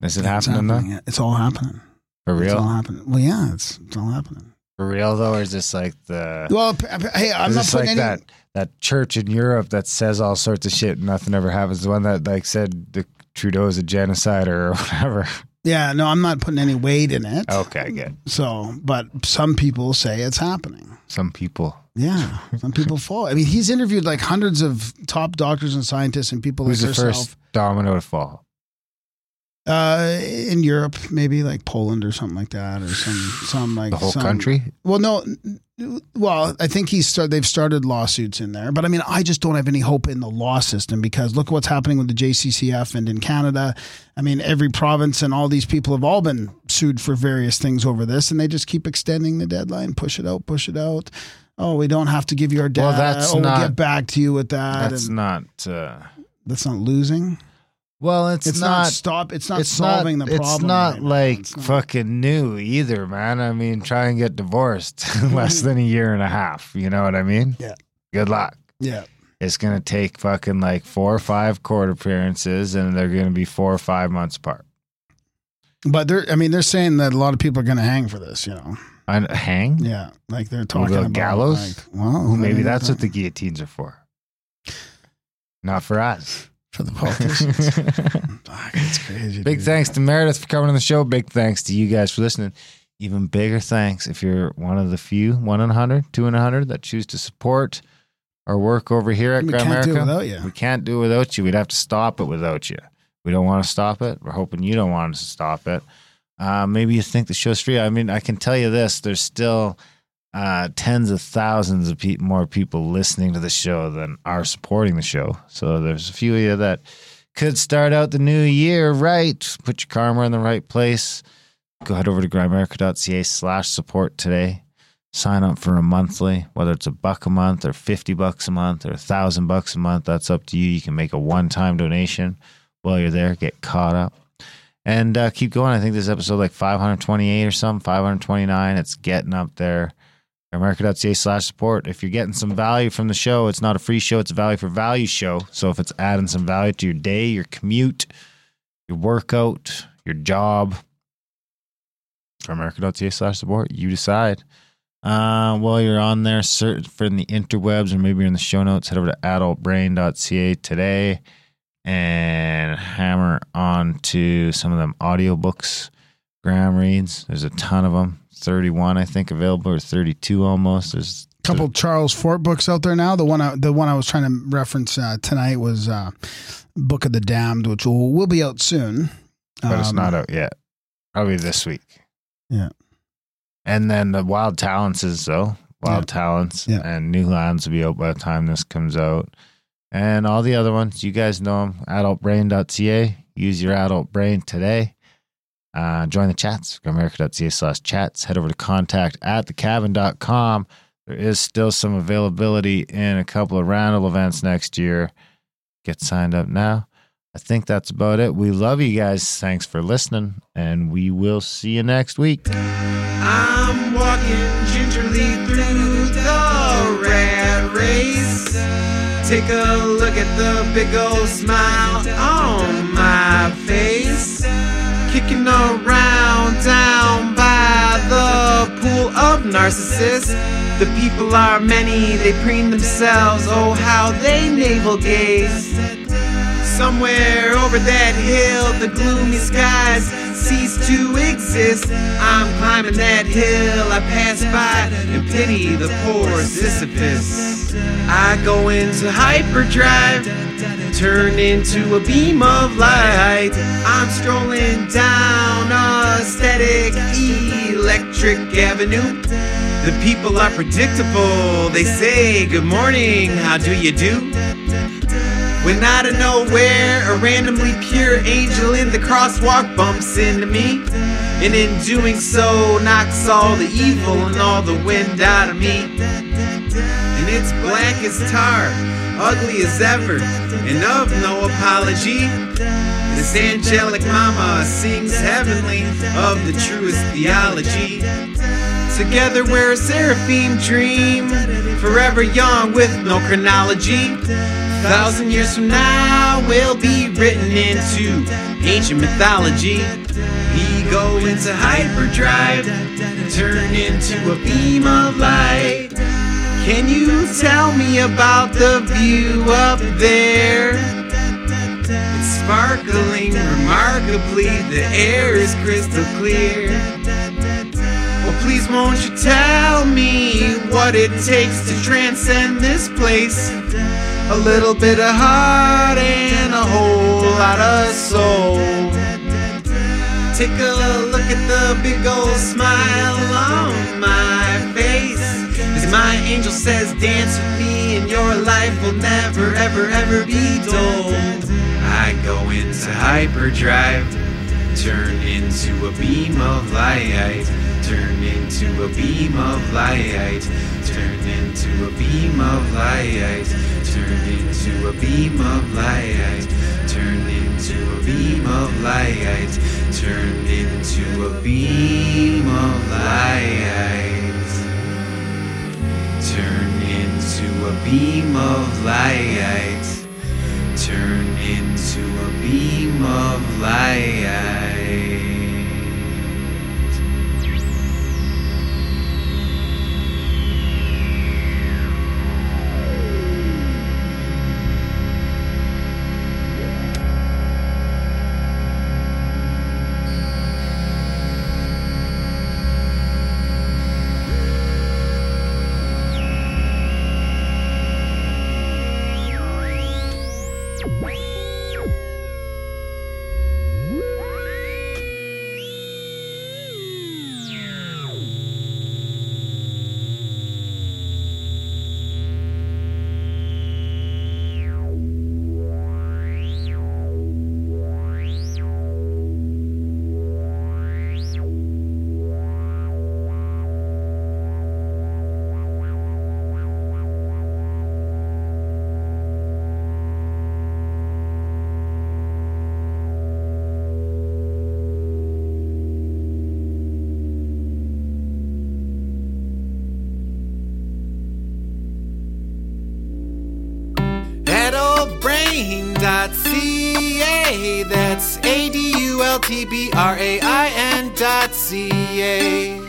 Is it It's happening, though? Yeah, It's all happening. For It's all real? happening. Well, yeah, it's, it's all happening. For real though, or is this like the Well, p- p- hey, I'm is not this putting like any. that that church in Europe that says all sorts of shit and nothing ever happens? The one that like said the Trudeau is a genocide or whatever. Yeah, no, I'm not putting any weight in it. Okay, good. So, but some people say it's happening. Some people. Yeah, some people fall. I mean, he's interviewed like hundreds of top doctors and scientists and people Who's like the yourself. first domino to fall? Uh, in Europe, maybe like Poland or something like that, or some some like The whole some- country? Well, no, well, I think he's start, they've started lawsuits in there, but I mean, I just don't have any hope in the law system because look what's happening with the JCCF and in Canada. I mean, every province and all these people have all been sued for various things over this, and they just keep extending the deadline, push it out, push it out. Oh, we don't have to give you our data. Well, that's oh, not- we'll get back to you with that. That's and not. Uh, that's not losing. Well, it's, It's, not, not. stop. It's not it's solving not, the problem. It's not right like It's not- fucking new either, man. I mean, try and get divorced in less than a year and a half. You know what I mean? Yeah. Good luck. Yeah. It's gonna take fucking like four or five court appearances, and they're gonna be four or five months apart. But they're, I mean, they're saying that a lot of people are going to hang for this, you know. And hang? Yeah, like they're talking about gallows? Like, well, Maybe that's what the guillotines are for. Not for us. For the politicians. Fuck, it's crazy. Big dude. thanks to Meredith for coming on the show. Big thanks to you guys for listening. Even bigger thanks if you're one of the few, one in a hundred, two in a hundred, that choose to support our work over here at We Grimerica. can't do it without you. We can't do it without you. We'd have to stop it without you. We don't want to stop it. We're hoping you don't want us to stop it. Uh, maybe you think the show's free. I mean, I can tell you this: there's still uh, tens of thousands of pe- more people listening to the show than are supporting the show. So there's a few of you that could start out the new year right. Put your karma in the right place. Go head over to grimerica.ca slash support today. Sign up for a monthly, whether it's a buck a month or 50 bucks a month or a thousand bucks a month. That's up to you. You can make a one time donation while you're there, get caught up and uh, keep going. I think this episode like 528 or something, 529. It's getting up there. Grimerica.ca slash support. If you're getting some value from the show, it's not a free show, it's a value for value show. So if it's adding some value to your day, your commute, your workout, your job, Grimerica.ca slash support, you decide. Uh, while you're on there, search for the interwebs or maybe you're in the show notes, head over to adultbrain.ca today and hammer on to some of them audiobooks Graham reads. There's a ton of them. 31, I think, available, or 32 almost. There's a couple Charles Fort books out there now. The one I, the one I was trying to reference uh, tonight was uh, Book of the Damned, which will, will be out soon. but it's Um, not out yet. Probably this week. Yeah. And then the Wild Talents is though. Wild Yeah. Talents Yeah. and New Lands will be out by the time this comes out. And all the other ones, you guys know them. Adultbrain.ca. Use your adult brain today. Uh, join the chats. Go grimerica.ca slash chats. Head over to contact at thecabin.com. There is still some availability in a couple of Randall events next year. Get signed up now. I think that's about it. We love you guys. Thanks for listening, and we will see you next week. I'm walking gingerly through the rat race. Take a look at the big old smile on my face. Kicking around down by the pool of narcissists. The people are many, they preen themselves. Oh, how they navel gaze. Somewhere over that hill, the gloomy skies cease to exist. I'm climbing that hill, I pass by and pity the poor Sisyphus. I go into hyperdrive, turn into a beam of light. I'm strolling down aesthetic electric avenue. The people are predictable. They say, Good morning, how do you do? When out of nowhere, a randomly pure angel in the crosswalk bumps into me. And in doing so, knocks all the evil and all the wind out of me. And it's black as tar, ugly as ever, and of no apology. This angelic mama sings heavenly of the truest theology. Together we're a seraphim dream, forever young with no chronology. Thousand years from now, we'll be written into ancient mythology. Go into hyperdrive, turn into a beam of light. Can you tell me about the view up there? It's sparkling remarkably, the air is crystal clear. Well, please won't you tell me what it takes to transcend this place? A little bit of heart and a whole lot of soul. Take a look at the big old smile on my face. My angel says, dance with me, and your life will never, ever, ever be dull. I go into hyperdrive, turn into a beam of light, turn into a beam of light, turn into a beam of light, turn into a beam of light, turn into a beam of light, turn into a beam of light. Turn into a beam of light. Turn into a beam of light. adultbrain.ca. That's A D U L T B R A I N dot C A.